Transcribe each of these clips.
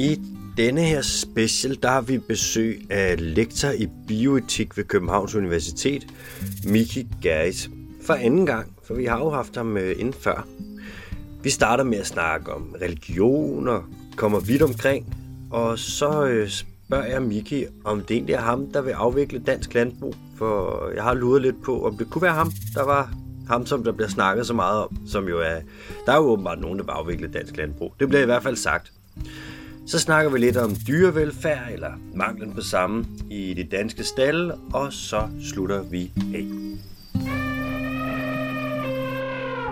I denne her special, der har vi besøg af lektor i bioetik ved Københavns Universitet, Miki Geis, for anden gang, for vi har jo haft ham øh, inden før. Vi starter med at snakke om religion og kommer vidt omkring, og så øh, spørger jeg Miki, om det egentlig er ham, der vil afvikle dansk landbrug, for jeg har luret lidt på, om det kunne være ham, der var ham, som der bliver snakket så meget om, som jo er, der er jo åbenbart nogen, der vil afvikle dansk landbrug. Det bliver i hvert fald sagt. Så snakker vi lidt om dyrevelfærd, eller manglen på samme i de danske stalle, og så slutter vi af.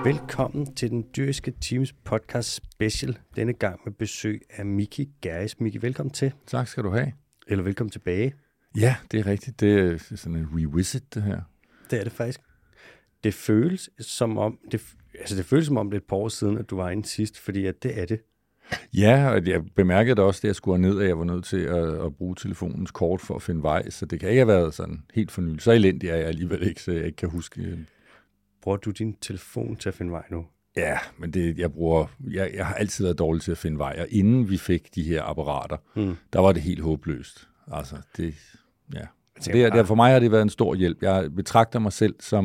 Velkommen til den dyriske Teams podcast special, denne gang med besøg af Miki Geis. Miki, velkommen til. Tak skal du have. Eller velkommen tilbage. Ja, det er rigtigt. Det er sådan en revisit, det her. Det er det faktisk. Det føles som om, det, altså det føles som om det er et par år siden, at du var inde sidst, fordi at det er det. Ja, og jeg bemærkede det også, da jeg skulle ned, at jeg var nødt til at, at bruge telefonens kort for at finde vej, så det kan ikke have været sådan helt fornyet. Så elendig er jeg alligevel ikke, så jeg ikke kan huske. Bruger du din telefon til at finde vej nu? Ja, men det, jeg bruger, jeg, jeg har altid været dårlig til at finde vej, og inden vi fik de her apparater, hmm. der var det helt håbløst. Altså, det, ja. Så det, det, for mig har det været en stor hjælp. Jeg betragter mig selv som,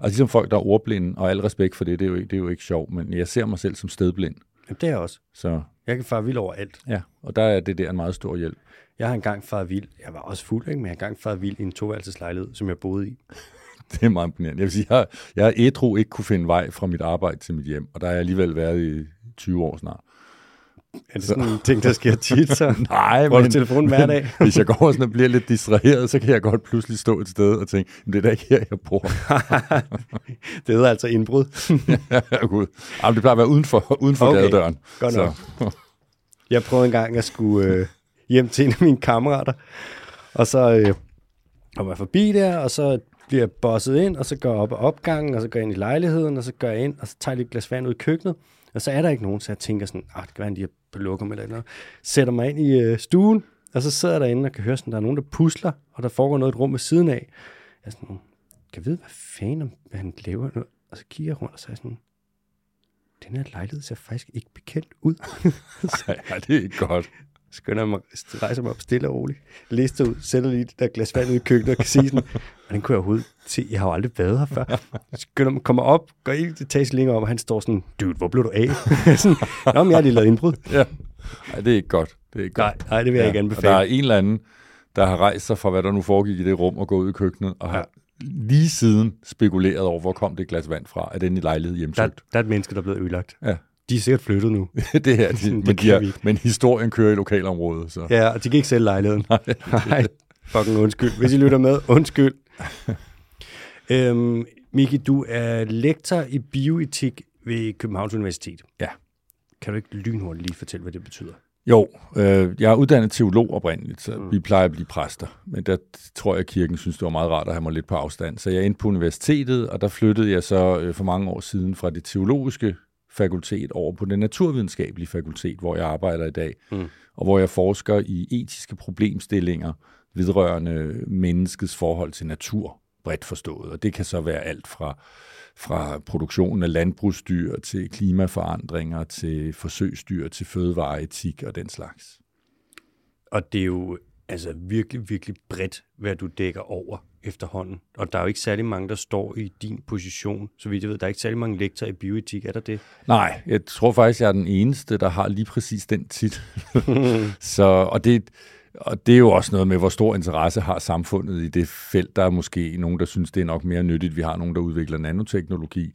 altså ligesom folk, der er ordblinde, og al respekt for det, det er jo, det er jo ikke sjovt, men jeg ser mig selv som stedblind. Jamen, det er jeg også. Så, Jeg kan fare vild over alt. ja, og der er det der en meget stor hjælp. Jeg har engang faret vild. Jeg var også fuld, ikke? men jeg har engang faret vild i en toværelseslejlighed, som jeg boede i. Det er meget imponerende. Jeg vil sige, jeg, jeg har ædru ikke kunne finde vej fra mit arbejde til mit hjem, og der har jeg alligevel været i 20 år snart. Er det sådan en ting, der sker tit, så Nej, du telefonen hver dag? hvis jeg går sådan og bliver lidt distraheret, så kan jeg godt pludselig stå et sted og tænke, "Men det er da ikke her, jeg bor. det hedder altså indbrud. ja, gud. Jamen, det plejer at være uden for, uden for Okay, gadedøren. godt nok. Jeg prøvede engang at skulle øh, hjem til en af mine kammerater, og så øh, kommer jeg forbi der, og så bliver jeg bosset ind, og så går jeg op ad opgangen, og så går jeg ind i lejligheden, og så går jeg ind, og så tager jeg lidt glas vand ud i køkkenet, og så er der ikke nogen, så jeg tænker sådan, ah, det kan være, at de er på lokum eller noget. Sætter mig ind i øh, stuen, og så sidder jeg derinde og kan høre sådan, der er nogen, der pusler, og der foregår noget i et rum ved siden af. Jeg er sådan, kan jeg vide, hvad fanden om, hvad han laver nu? Og så kigger jeg rundt, og så er jeg sådan, den her lejlighed ser faktisk ikke bekendt ud. ja, det er ikke godt skynder mig, rejser mig op stille og roligt, lister ud, sætter lige det der glas vand ud i køkkenet og kan sige sådan, hvordan kunne jeg overhovedet se, jeg har jo aldrig været her før. Skynder mig, kommer op, går i etage længere om, og han står sådan, dude, hvor blev du af? sådan, Nå, men jeg har lige lavet indbrud. Ja. Ej, det er ikke godt. Det er ikke Nej, godt. nej, det vil jeg ikke Og anbefale. der er en eller anden, der har rejst sig fra, hvad der nu foregik i det rum, og gået ud i køkkenet, og har ja. lige siden spekuleret over, hvor kom det glas vand fra, er den i lejlighed Der, hjemsøgt. der er et menneske, der er blevet ødelagt. Ja. De er sikkert flyttet nu. det her, de, Det men, de er, men historien kører i lokalområdet, så Ja, og de kan ikke sælge lejligheden. Nej, fucking undskyld. Hvis I lytter med, undskyld. øhm, Miki, du er lektor i bioetik ved Københavns Universitet. Ja. Kan du ikke lynhurtigt lige fortælle, hvad det betyder? Jo, øh, jeg er uddannet teolog oprindeligt, så mm. vi plejer at blive præster. Men der tror jeg, at kirken synes, det var meget rart at have mig lidt på afstand. Så jeg er inde på universitetet, og der flyttede jeg så øh, for mange år siden fra det teologiske fakultet over på det naturvidenskabelige fakultet, hvor jeg arbejder i dag, Mm. og hvor jeg forsker i etiske problemstillinger vedrørende menneskets forhold til natur, bredt forstået. Og det kan så være alt fra fra produktionen af landbrugsdyr til klimaforandringer, til forsøgsdyr, til fødevareetik og den slags. Og det er jo altså virkelig, virkelig bredt, hvad du dækker over efterhånden. Og der er jo ikke særlig mange, der står i din position. Så vidt jeg ved, der er ikke særlig mange lektorer i bioetik, er der det? Nej, jeg tror faktisk, jeg er den eneste, der har lige præcis den tit. så, og, det, og det er jo også noget med, hvor stor interesse har samfundet i det felt. Der er måske nogen, der synes, det er nok mere nyttigt. Vi har nogen, der udvikler nanoteknologi.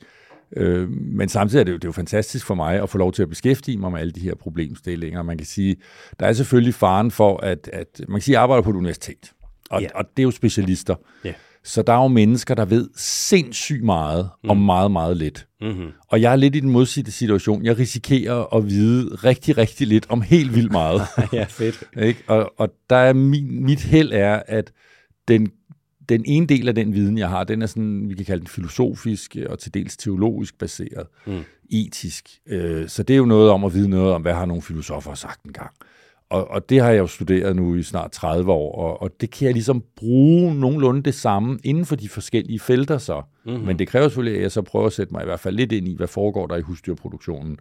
Øh, men samtidig er det, jo, det er jo fantastisk for mig at få lov til at beskæftige mig med alle de her problemstillinger. Man kan sige, der er selvfølgelig faren for, at, at man kan sige, at jeg arbejder på et universitet. Og, Ja. og det er jo specialister. Ja. Så der er jo mennesker, der ved sindssygt meget mm. om meget, meget lidt. Mm-hmm. Og jeg er lidt i den modsatte situation. Jeg risikerer at vide rigtig, rigtig lidt om helt vildt meget. ja, fedt. ikke? Og, og der er min, mit held er, at den, den ene del af den viden, jeg har, den er sådan, vi kan kalde den filosofisk og til dels teologisk baseret, Mm. etisk. Øh, så det er jo noget om at vide noget om, hvad har nogle filosofer sagt engang. Og, og det har jeg jo studeret nu i snart 30 år, og, og det kan jeg ligesom bruge nogenlunde det samme inden for de forskellige felter så. Mm-hmm. Men det kræver selvfølgelig, at jeg så prøver at sætte mig i hvert fald lidt ind i, hvad foregår der i husdyrproduktionen.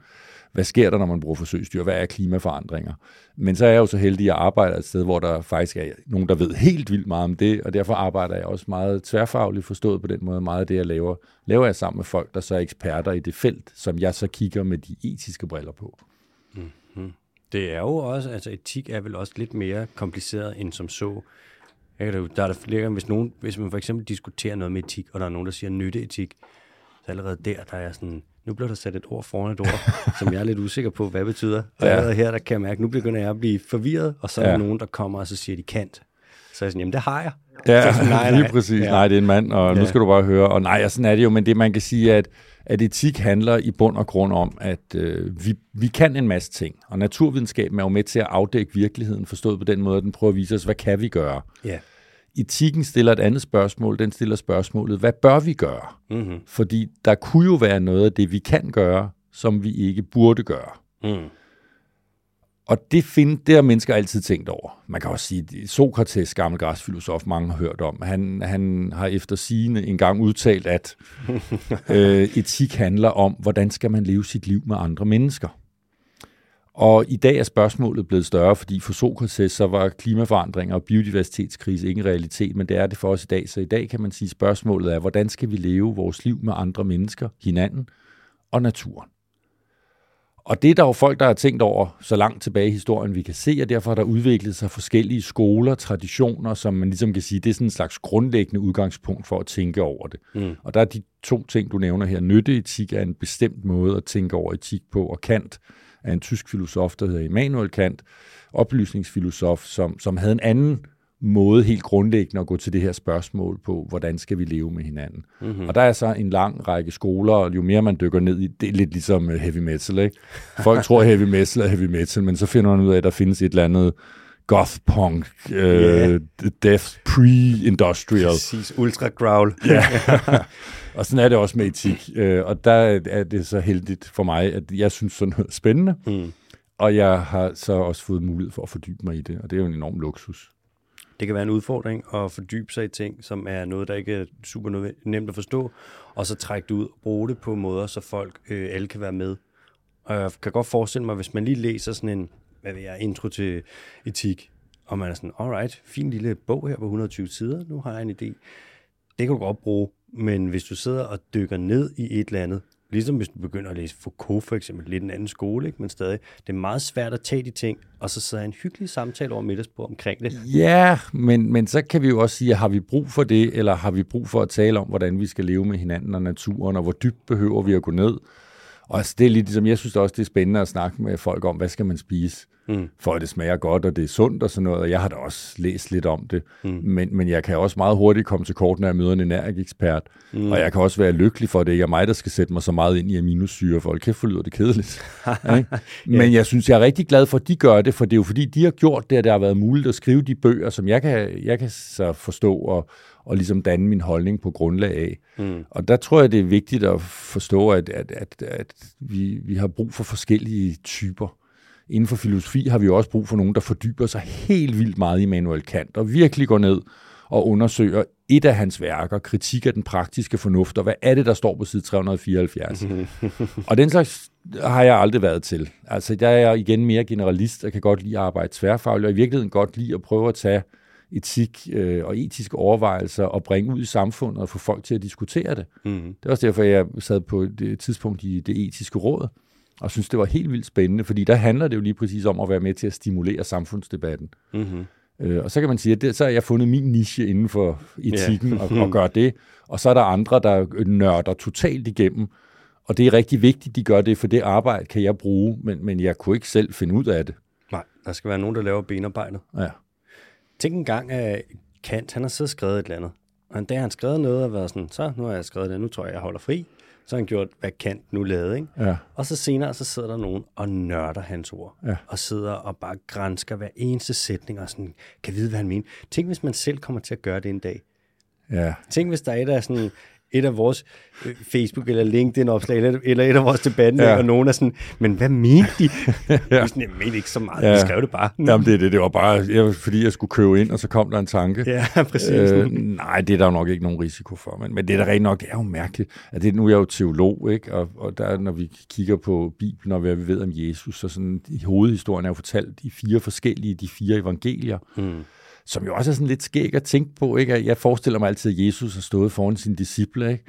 Hvad sker der, når man bruger forsøgsdyr? Hvad er klimaforandringer? Men så er jeg jo så heldig at arbejde et sted, hvor der faktisk er nogen, der ved helt vildt meget om det, og derfor arbejder jeg også meget tværfagligt forstået på den måde. Meget af det, jeg laver, laver jeg sammen med folk, der så er eksperter i det felt, som jeg så kigger med de etiske briller på. Mm-hmm. Det er jo også, altså etik er vel også lidt mere kompliceret end som så. Der er der flere hvis, nogen, hvis man for eksempel diskuterer noget med etik, og der er nogen, der siger nytteetik, så allerede der, der er sådan, nu bliver der sat et ord foran et ord, som jeg er lidt usikker på, hvad betyder. Og ja. allerede her, der kan jeg mærke, nu begynder jeg at blive forvirret, og så er ja. der nogen, der kommer og så siger, de kant. Så jeg sådan, jamen det har jeg. Ja, så, nej, nej. lige præcis. Ja. Nej, det er en mand, og ja. nu skal du bare høre. Og nej, sådan er det jo, men det man kan sige, at, at etik handler i bund og grund om, at øh, vi, vi kan en masse ting, og naturvidenskaben er jo med til at afdække virkeligheden, forstået på den måde, at den prøver at vise os, hvad kan vi gøre. Ja. Etikken stiller et andet spørgsmål, den stiller spørgsmålet, hvad bør vi gøre? Mm-hmm. Fordi der kunne jo være noget af det, vi kan gøre, som vi ikke burde gøre. Mm. Og det, find, det har mennesker altid tænkt over. Man kan også sige, at Sokrates, gammel græsfilosof, mange har hørt om, han, han har efter sigende engang udtalt, at øh, etik handler om, hvordan skal man leve sit liv med andre mennesker. Og i dag er spørgsmålet blevet større, fordi for Sokrates så var klimaforandringer og biodiversitetskrise ikke en realitet, men det er det for os i dag. Så i dag kan man sige, at spørgsmålet er, hvordan skal vi leve vores liv med andre mennesker, hinanden og naturen. Og det er der jo folk, der har tænkt over så langt tilbage i historien, vi kan se, og derfor har der udviklet sig forskellige skoler, traditioner, som man ligesom kan sige, det er sådan en slags grundlæggende udgangspunkt for at tænke over det. Mm. Og der er de to ting, du nævner her. Nytteetik er en bestemt måde at tænke over etik på, og Kant er en tysk filosof, der hedder Immanuel Kant, oplysningsfilosof, som, som havde en anden måde helt grundlæggende at gå til det her spørgsmål på, hvordan skal vi leve med hinanden. Mm-hmm. Og der er så en lang række skoler, og jo mere man dykker ned i, det er lidt ligesom øh, heavy metal, ikke? Folk tror heavy metal er heavy metal, men så finder man ud af, at der findes et eller andet goth punk, uh, yeah. death pre-industrial. Præcis, ultra growl. ja. og sådan er det også med etik. Uh, og der er det så heldigt for mig, at jeg synes sådan noget spændende, mm. og jeg har så også fået mulighed for at fordybe mig i det, og det er jo en enorm luksus det kan være en udfordring at fordybe sig i ting, som er noget, der ikke er super nemt at forstå, og så trække det ud og bruge det på måder, så folk øh, alle kan være med. Og jeg kan godt forestille mig, hvis man lige læser sådan en, hvad ved jeg, intro til etik, og man er sådan, alright, fin lille bog her på 120 sider, nu har jeg en idé. Det kan du godt bruge, men hvis du sidder og dykker ned i et eller andet, Ligesom hvis du begynder at læse Foucault for eksempel, lidt en anden skole, ikke? men stadig, det er meget svært at tage de ting, og så sidder en hyggelig samtale over middagsbord omkring det. Ja, men, men så kan vi jo også sige, har vi brug for det, eller har vi brug for at tale om, hvordan vi skal leve med hinanden og naturen, og hvor dybt behøver vi at gå ned? Og altså, det er lidt ligesom, jeg synes også, det er spændende at snakke med folk om, hvad skal man spise, mm. for at det smager godt, og det er sundt og sådan noget, og jeg har da også læst lidt om det, mm. men, men jeg kan også meget hurtigt komme til kort, når jeg møder en energiekspert, mm. og jeg kan også være lykkelig for, at det ikke er mig, der skal sætte mig så meget ind i aminosyre, for kæft, for lyder det kedeligt. ja. Men jeg synes, jeg er rigtig glad for, at de gør det, for det er jo fordi, de har gjort det, at det har været muligt at skrive de bøger, som jeg kan, jeg kan så forstå og, og ligesom danne min holdning på grundlag af. Mm. Og der tror jeg, det er vigtigt at forstå, at, at, at, at vi, vi har brug for forskellige typer. Inden for filosofi har vi jo også brug for nogen, der fordyber sig helt vildt meget i Immanuel Kant, og virkelig går ned og undersøger et af hans værker, kritik af den praktiske fornuft, og hvad er det, der står på side 374? og den slags har jeg aldrig været til. Altså, der er jeg igen mere generalist, og kan godt lide at arbejde tværfagligt, og i virkeligheden godt lide at prøve at tage etik øh, og etiske overvejelser og bringe ud i samfundet og få folk til at diskutere det. Mm. Det er også derfor, jeg sad på et tidspunkt i det etiske råd, og synes, det var helt vildt spændende, fordi der handler det jo lige præcis om at være med til at stimulere samfundsdebatten. Mm-hmm. Øh, og så kan man sige, at det, så har jeg fundet min niche inden for etikken yeah. og, og gør det, og så er der andre, der nørder totalt igennem, og det er rigtig vigtigt, de gør det, for det arbejde kan jeg bruge, men, men jeg kunne ikke selv finde ud af det. Nej, der skal være nogen, der laver benarbejdet. Ja. Tænk en gang, at Kant, han har så skrevet et eller andet, og en dag har han skrevet noget og været sådan, så nu har jeg skrevet det, nu tror jeg, jeg holder fri. Så har han gjort, hvad Kant nu lavede, ikke? Ja. Og så senere, så sidder der nogen og nørder hans ord. Ja. Og sidder og bare grænsker hver eneste sætning og sådan, kan vide, hvad han mener. Tænk, hvis man selv kommer til at gøre det en dag. Ja. Tænk, hvis der er et af sådan et af vores øh, Facebook- eller LinkedIn-opslag, eller, eller et af vores debatter, ja. og nogen er sådan, men hvad mente de? ja. Sådan, jeg mente ikke så meget, ja. vi skrev det bare. Jamen, det, det, det var bare, jeg, fordi jeg skulle købe ind, og så kom der en tanke. Ja, præcis. Øh, nej, det er der jo nok ikke nogen risiko for, men, men det er da rent nok, det er jo mærkeligt. At det, nu er jeg jo teolog, ikke? Og, og der, når vi kigger på Bibelen, og hvad vi ved om Jesus, så sådan, i hovedhistorien er jo fortalt i fire forskellige, de fire evangelier. Mm som jo også er sådan lidt skæg at tænke på. Ikke? Jeg forestiller mig altid, at Jesus har stået foran sine disciple, ikke?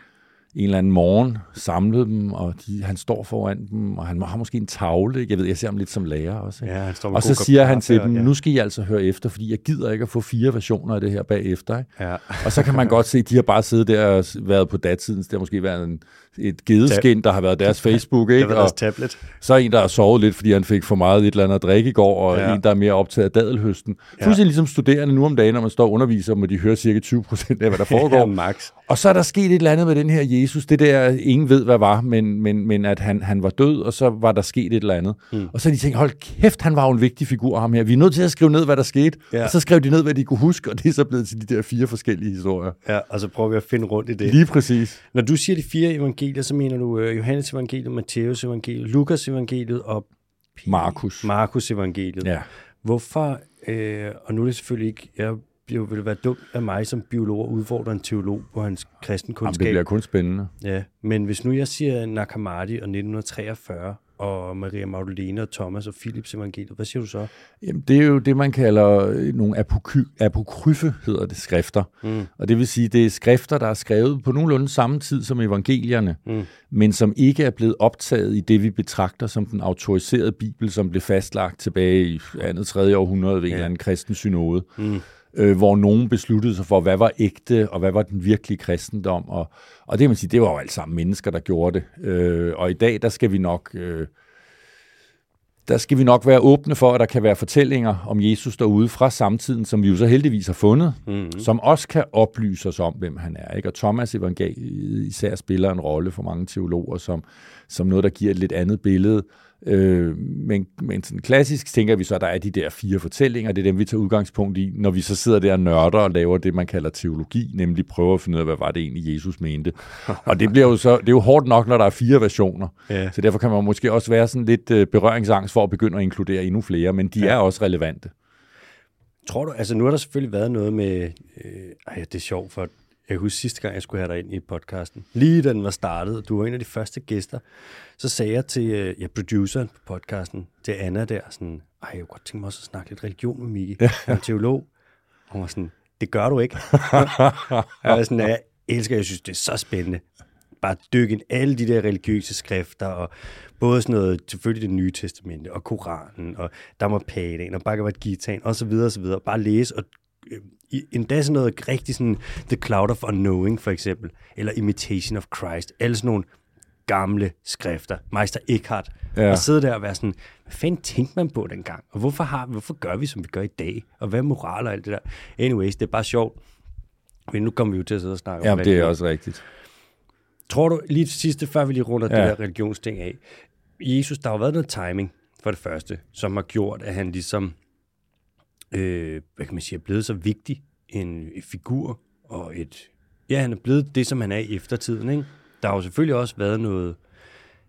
En eller anden morgen, samlet dem, og de, han står foran dem, og han har måske en tavle. Jeg ved, jeg ser ham lidt som lærer også. Ikke? Ja, han står og så siger han til dem, ja. nu skal I altså høre efter, fordi jeg gider ikke at få fire versioner af det her bagefter. Ikke? Ja. og så kan man godt se, at de har bare siddet der og været på datidens, det har måske været en et gedeskin, der har været deres Facebook, ikke? Det var deres tablet. Så en, der har sovet lidt, fordi han fik for meget et eller andet at drikke i går, og ja. en, der er mere optaget af dadelhøsten. Ja. Fuldstændig ligesom studerende nu om dagen, når man står og underviser, må de høre cirka 20 procent af, hvad der foregår. ja, max. Og så er der sket et eller andet med den her Jesus. Det der, ingen ved, hvad var, men, men, men at han, han var død, og så var der sket et eller andet. Mm. Og så de tænkt, hold kæft, han var jo en vigtig figur, ham her. Vi er nødt til at skrive ned, hvad der skete. Ja. Og så skrev de ned, hvad de kunne huske, og det er så blevet til de der fire forskellige historier. Ja, og så prøver vi at finde rundt i det. Lige præcis. Når du siger de fire evangelier, så mener du øh, Johannes evangeliet, Matthæus evangeliet, Lukas evangeliet og Markus. Markus evangeliet. Ja. Hvorfor, øh, og nu er det selvfølgelig ikke, jeg det ville være dumt af mig som biolog at udfordre en teolog på hans kristenkundskab. Jamen, det bliver kun spændende. Ja, men hvis nu jeg siger Nakamati og 1943, og Maria Magdalene og Thomas og Philips evangeliet. Hvad siger du så? Jamen, det er jo det, man kalder øh, nogle apokry- apokryfe, hedder det, skrifter. Mm. Og det vil sige, det er skrifter, der er skrevet på nogenlunde samme tid som evangelierne, mm. men som ikke er blevet optaget i det, vi betragter som den autoriserede bibel, som blev fastlagt tilbage i andet 3. århundrede ved ja. en kristen synode. Mm øh, hvor nogen besluttede sig for, hvad var ægte, og hvad var den virkelige kristendom. Og, og det man sige, det var jo alt sammen mennesker, der gjorde det. Øh, og i dag, der skal vi nok... Øh, der skal vi nok være åbne for, at der kan være fortællinger om Jesus derude fra samtiden, som vi jo så heldigvis har fundet, mm-hmm. som også kan oplyse os om, hvem han er. Ikke? Og Thomas evangeliet især spiller en rolle for mange teologer, som, som noget, der giver et lidt andet billede. Øh, men, men sådan klassisk tænker vi så, at der er de der fire fortællinger, det er dem, vi tager udgangspunkt i, når vi så sidder der og nørder og laver det, man kalder teologi, nemlig prøver at finde ud af, hvad var det egentlig, Jesus mente. og det bliver jo så, det er jo hårdt nok, når der er fire versioner. Ja. Så derfor kan man måske også være sådan lidt øh, berøringsangst for at begynde at inkludere endnu flere, men de ja. er også relevante. Tror du, altså nu har der selvfølgelig været noget med, øh, ej, det er sjovt, for jeg kan huske sidste gang, jeg skulle have dig ind i podcasten. Lige da den var startet, og du var en af de første gæster, så sagde jeg til øh, ja, produceren på podcasten, til Anna der, sådan, ej, jeg kunne godt tænke mig også at snakke lidt religion med Miki. Ja. Jeg er teolog. Og hun var sådan, det gør du ikke. jeg var sådan, jeg elsker, jeg synes, det er så spændende. Bare dykke ind alle de der religiøse skrifter, og både sådan noget, selvfølgelig det nye testamente, og Koranen, og Dhammapada, og Bhagavad Gita, og så videre, og så videre. Bare læse og øh, endda sådan noget rigtig sådan The Cloud of Unknowing for eksempel, eller Imitation of Christ, alle sådan nogle gamle skrifter, Meister Eckhart, ja. og sidde der og være sådan, hvad fanden tænkte man på dengang? Og hvorfor, har, hvorfor gør vi, som vi gør i dag? Og hvad er moral og alt det der? Anyways, det er bare sjovt. Men nu kommer vi jo til at sidde og snakke ja, om det. er også rigtigt. Tror du, lige til sidste, før vi lige runder ja. det der religionsting af, Jesus, der har jo været noget timing, for det første, som har gjort, at han ligesom øh, hvad kan man sige, er blevet så vigtig en figur og et... Ja, han er blevet det, som han er i eftertiden, ikke? Der har jo selvfølgelig også været noget...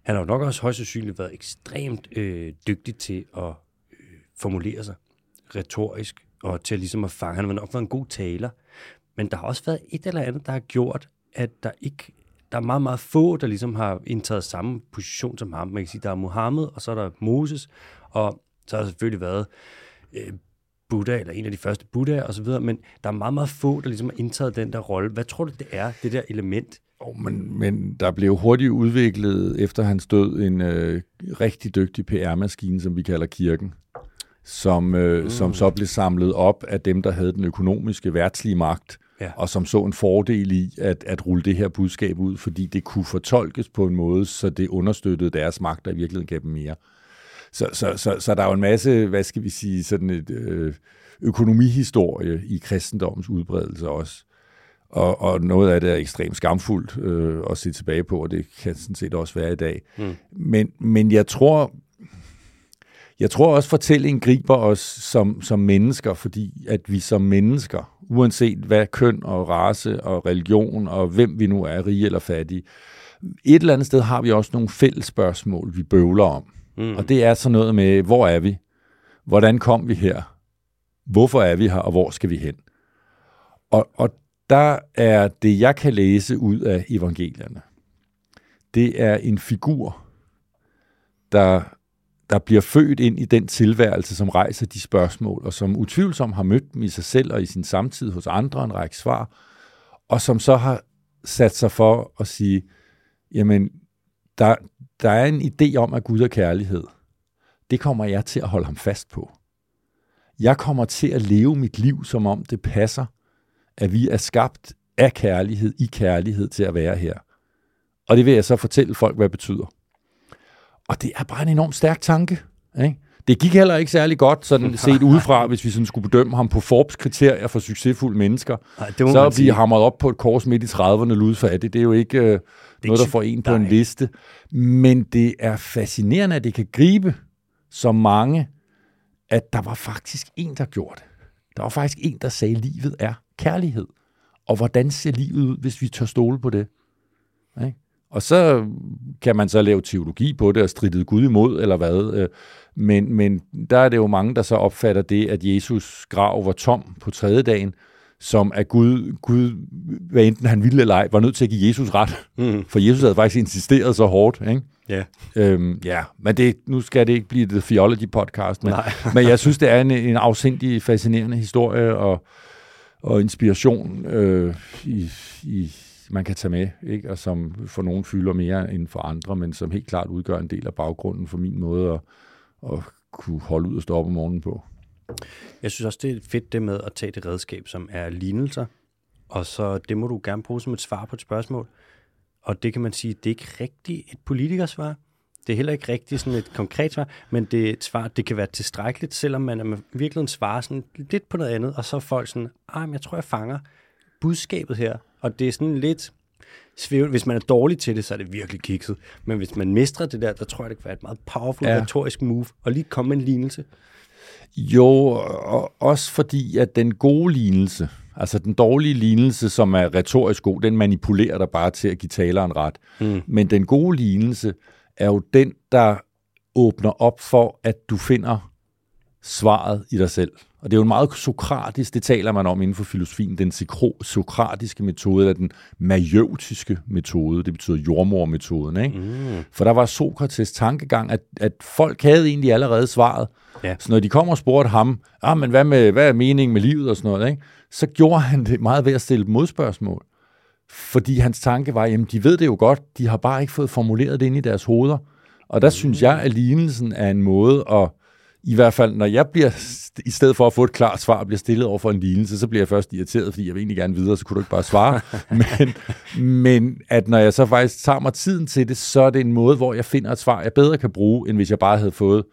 Han har jo nok også højst sandsynligt været ekstremt øh, dygtig til at øh, formulere sig retorisk, og til ligesom at fange. Han har nok været en god taler. Men der har også været et eller andet, der har gjort, at der ikke der er meget, meget få, der ligesom har indtaget samme position som ham. Man kan sige, der er Mohammed, og så er der Moses, og så har der selvfølgelig været øh, Buddha, eller en af de første Buddhaer osv., men der er meget, meget få, der ligesom har indtaget den der rolle. Hvad tror du, det er, det der element? Oh, men, men der blev hurtigt udviklet efter hans død en øh, rigtig dygtig PR-maskine, som vi kalder kirken, som, øh, mm. som så blev samlet op af dem, der havde den økonomiske, værtslige magt, ja. og som så en fordel i at, at rulle det her budskab ud, fordi det kunne fortolkes på en måde, så det understøttede deres magt, der i virkeligheden gav dem mere. Så, så, så, så der er jo en masse, hvad skal vi sige, sådan et øh, økonomihistorie i kristendommens udbredelse også. Og, og noget af det er ekstremt skamfuldt øh, at se tilbage på, og det kan sådan set også være i dag. Mm. Men, men jeg tror, jeg tror også, fortællingen griber os som, som mennesker, fordi at vi som mennesker, uanset hvad køn og race og religion og hvem vi nu er, rige eller fattige. Et eller andet sted har vi også nogle fælles spørgsmål, vi bøvler om. Mm. Og det er sådan noget med, hvor er vi? Hvordan kom vi her? Hvorfor er vi her, og hvor skal vi hen? Og, og der er det, jeg kan læse ud af evangelierne. Det er en figur, der, der bliver født ind i den tilværelse, som rejser de spørgsmål, og som utvivlsomt har mødt dem i sig selv og i sin samtid hos andre en række svar, og som så har sat sig for at sige, jamen, der, der er en idé om, at Gud er kærlighed. Det kommer jeg til at holde ham fast på. Jeg kommer til at leve mit liv, som om det passer, at vi er skabt af kærlighed, i kærlighed til at være her. Og det vil jeg så fortælle folk, hvad det betyder. Og det er bare en enormt stærk tanke. Ikke? Det gik heller ikke særlig godt, sådan set udefra, hvis vi sådan skulle bedømme ham på Forbes kriterier for succesfulde mennesker. Ej, det så at blive hamret op på et kors midt i 30'erne ludfattigt, det er jo ikke øh, noget, der får en på en liste. Men det er fascinerende, at det kan gribe så mange, at der var faktisk en, der gjorde det. Der var faktisk en, der sagde, at livet er kærlighed. Og hvordan ser livet ud, hvis vi tør stole på det? Ikke? Og så kan man så lave teologi på det og stridte Gud imod, eller hvad. Øh, men, men der er det jo mange, der så opfatter det, at Jesus grav var tom på tredje dagen, som at Gud, Gud, hvad enten han ville eller ej, var nødt til at give Jesus ret. Mm. For Jesus havde faktisk insisteret så hårdt. Ikke? Ja. Øhm, ja, men det, nu skal det ikke blive det Theology podcast, men, men jeg synes, det er en, en afsindig fascinerende historie og, og inspiration øh, i, i, man kan tage med, ikke? og som for nogen fylder mere end for andre, men som helt klart udgør en del af baggrunden for min måde at, at kunne holde ud og stå op om morgenen på. Jeg synes også, det er fedt det med at tage det redskab, som er lignelser, og så det må du gerne bruge som et svar på et spørgsmål. Og det kan man sige, det er ikke rigtigt et politikersvar. Det er heller ikke rigtigt sådan et konkret svar, men det er et svar, det kan være tilstrækkeligt, selvom man virkelig svarer sådan lidt på noget andet, og så er folk sådan, ej, men jeg tror, jeg fanger budskabet her. Og det er sådan lidt svævende. Hvis man er dårlig til det, så er det virkelig kikset. Men hvis man mestrer det der, der tror jeg, det kan være et meget powerful ja. retorisk move, og lige komme med en lignelse. Jo, og også fordi, at den gode lignelse, altså den dårlige lignelse, som er retorisk god, den manipulerer dig bare til at give taleren ret. Mm. Men den gode lignelse er jo den, der åbner op for, at du finder svaret i dig selv. Og det er jo en meget sokratisk, det taler man om inden for filosofien, den sokratiske metode, eller den majeutiske metode, det betyder jordmormetoden. Ikke? Mm. For der var Sokrates tankegang, at, at folk havde egentlig allerede svaret. Ja. Så når de kommer og spurgte ham, ah, men hvad, med, hvad er meningen med livet og sådan noget, ikke? så gjorde han det meget ved at stille modspørgsmål. Fordi hans tanke var, jamen de ved det jo godt, de har bare ikke fået formuleret det ind i deres hoveder. Og der mm. synes jeg, at lignelsen er en måde at i hvert fald, når jeg bliver, i stedet for at få et klart svar, bliver stillet over for en lignelse, så bliver jeg først irriteret, fordi jeg vil egentlig gerne videre, så kunne du ikke bare svare. men, men at når jeg så faktisk tager mig tiden til det, så er det en måde, hvor jeg finder et svar, jeg bedre kan bruge, end hvis jeg bare havde fået.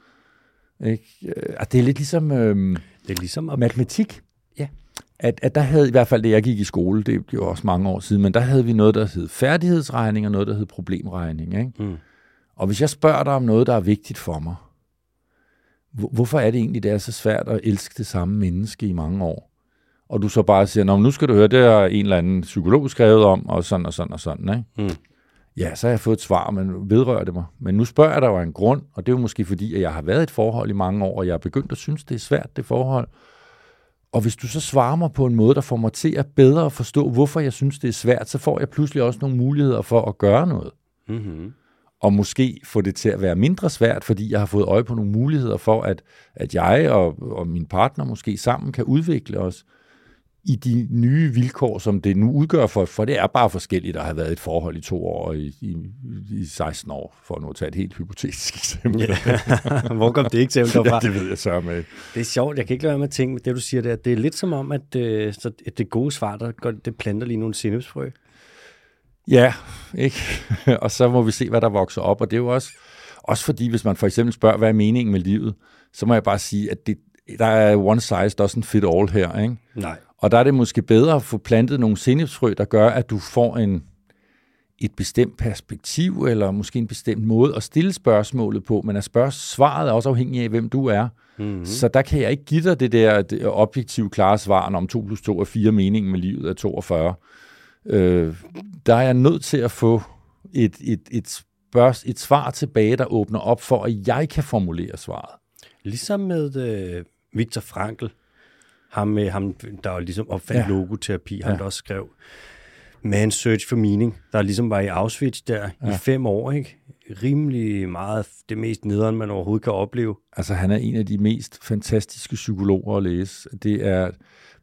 Ikke? At det er lidt ligesom, øhm, det er ligesom at... matematik. Ja. At, at der havde i hvert fald, det jeg gik i skole, det blev også mange år siden, men der havde vi noget, der hed færdighedsregning, og noget, der hed problemregning. Ikke? Mm. Og hvis jeg spørger dig om noget, der er vigtigt for mig, hvorfor er det egentlig, det er så svært at elske det samme menneske i mange år? Og du så bare siger, Nå, nu skal du høre, det er en eller anden psykolog skrevet om, og sådan og sådan og sådan, ikke? Mm. Ja, så har jeg fået et svar, men vedrører det mig. Men nu spørger jeg dig jo en grund, og det er jo måske fordi, at jeg har været i et forhold i mange år, og jeg er begyndt at synes, det er svært, det forhold. Og hvis du så svarer mig på en måde, der får mig til at bedre forstå, hvorfor jeg synes, det er svært, så får jeg pludselig også nogle muligheder for at gøre noget. Mm-hmm og måske få det til at være mindre svært, fordi jeg har fået øje på nogle muligheder for, at, at jeg og, og min partner måske sammen kan udvikle os i de nye vilkår, som det nu udgør for, for det er bare forskelligt at have været et forhold i to år og i, i, i 16 år, for nu at tage et helt hypotetisk eksempel. Ja. Hvor kom det eksempel derfra? Ja, det ved jeg så med. Det er sjovt, jeg kan ikke lade være med at tænke, det du siger der, det er lidt som om, at, øh, så, at det gode svar, der går, det planter lige nogle sennepsfrø. Ja, ikke? og så må vi se, hvad der vokser op. Og det er jo også, også fordi, hvis man for eksempel spørger, hvad er meningen med livet, så må jeg bare sige, at det, der er one size doesn't fit all her. Ikke? Nej. Og der er det måske bedre at få plantet nogle sindhedsfrø, der gør, at du får en, et bestemt perspektiv, eller måske en bestemt måde at stille spørgsmålet på, men at spørge, svaret er også afhængig af, hvem du er. Mm-hmm. Så der kan jeg ikke give dig det der det objektive klare svar, om 2 plus 2 er 4, meningen med livet er 42. Øh, der er jeg nødt til at få et, et, et, spørgs, et svar tilbage, der åbner op for, at jeg kan formulere svaret. Ligesom med øh, Victor Frankl, ham, med, ham, der var ligesom opfandt ja. logoterapi, han ja. der også skrev Man Search for Meaning, der ligesom var i Auschwitz der ja. i fem år, ikke? rimelig meget det mest nederen, man overhovedet kan opleve. Altså, han er en af de mest fantastiske psykologer at læse. Det er,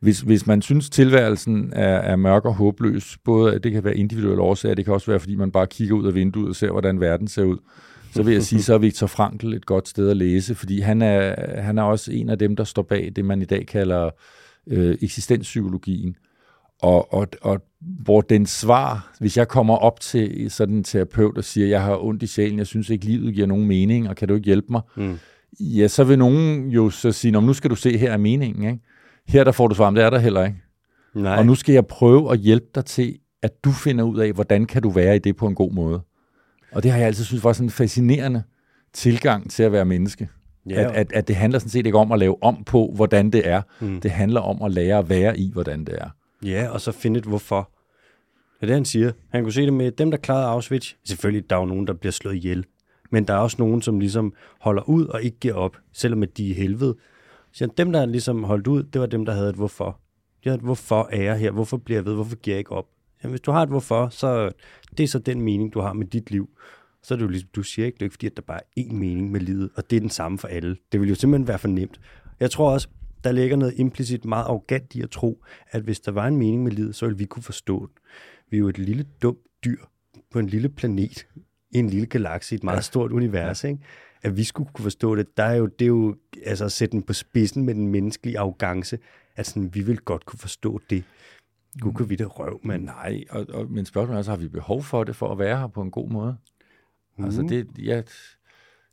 hvis, hvis man synes, tilværelsen er, er mørk og håbløs, både det kan være individuelle årsager, det kan også være, fordi man bare kigger ud af vinduet og ser, hvordan verden ser ud, så vil jeg sige, så er Viktor Frankl et godt sted at læse, fordi han er, han er også en af dem, der står bag det, man i dag kalder øh, eksistenspsykologien. Og, og, og hvor den svar, hvis jeg kommer op til sådan en terapeut og siger, jeg har ondt i sjælen, jeg synes ikke, livet giver nogen mening, og kan du ikke hjælpe mig? Mm. Ja, så vil nogen jo så sige, nu skal du se, her er meningen. Ikke? Her der får du svar, det er der heller ikke. Nej. Og nu skal jeg prøve at hjælpe dig til, at du finder ud af, hvordan kan du være i det på en god måde. Og det har jeg altid synes var sådan en fascinerende tilgang til at være menneske. Ja. At, at, at det handler sådan set ikke om at lave om på, hvordan det er. Mm. Det handler om at lære at være i, hvordan det er. Ja, og så finde et hvorfor. Det er det, han siger. Han kunne se det med dem, der klarede Auschwitz. Selvfølgelig, der er jo nogen, der bliver slået ihjel. Men der er også nogen, som ligesom holder ud og ikke giver op, selvom at de er helvede. Så dem, der ligesom holdt ud, det var dem, der havde et hvorfor. De havde et hvorfor er jeg her, hvorfor bliver jeg ved, hvorfor giver jeg ikke op? Jamen, hvis du har et hvorfor, så det er så den mening, du har med dit liv. Så er det jo ligesom, du siger ikke, det er ikke fordi, at der bare er én mening med livet, og det er den samme for alle. Det vil jo simpelthen være for nemt. Jeg tror også, der ligger noget implicit meget arrogant i at tro, at hvis der var en mening med livet, så ville vi kunne forstå den. Vi er jo et lille dumt dyr på en lille planet, i en lille galakse, i et meget ja. stort univers, ja. ikke? At vi skulle kunne forstå det, der er jo, det er jo altså at sætte den på spidsen med den menneskelige arrogance, at sådan, vi vil godt kunne forstå det. Gud kan vi det røv, men nej. Og, og, men spørgsmålet er så, har vi behov for det, for at være her på en god måde? Mm. Altså det, ja,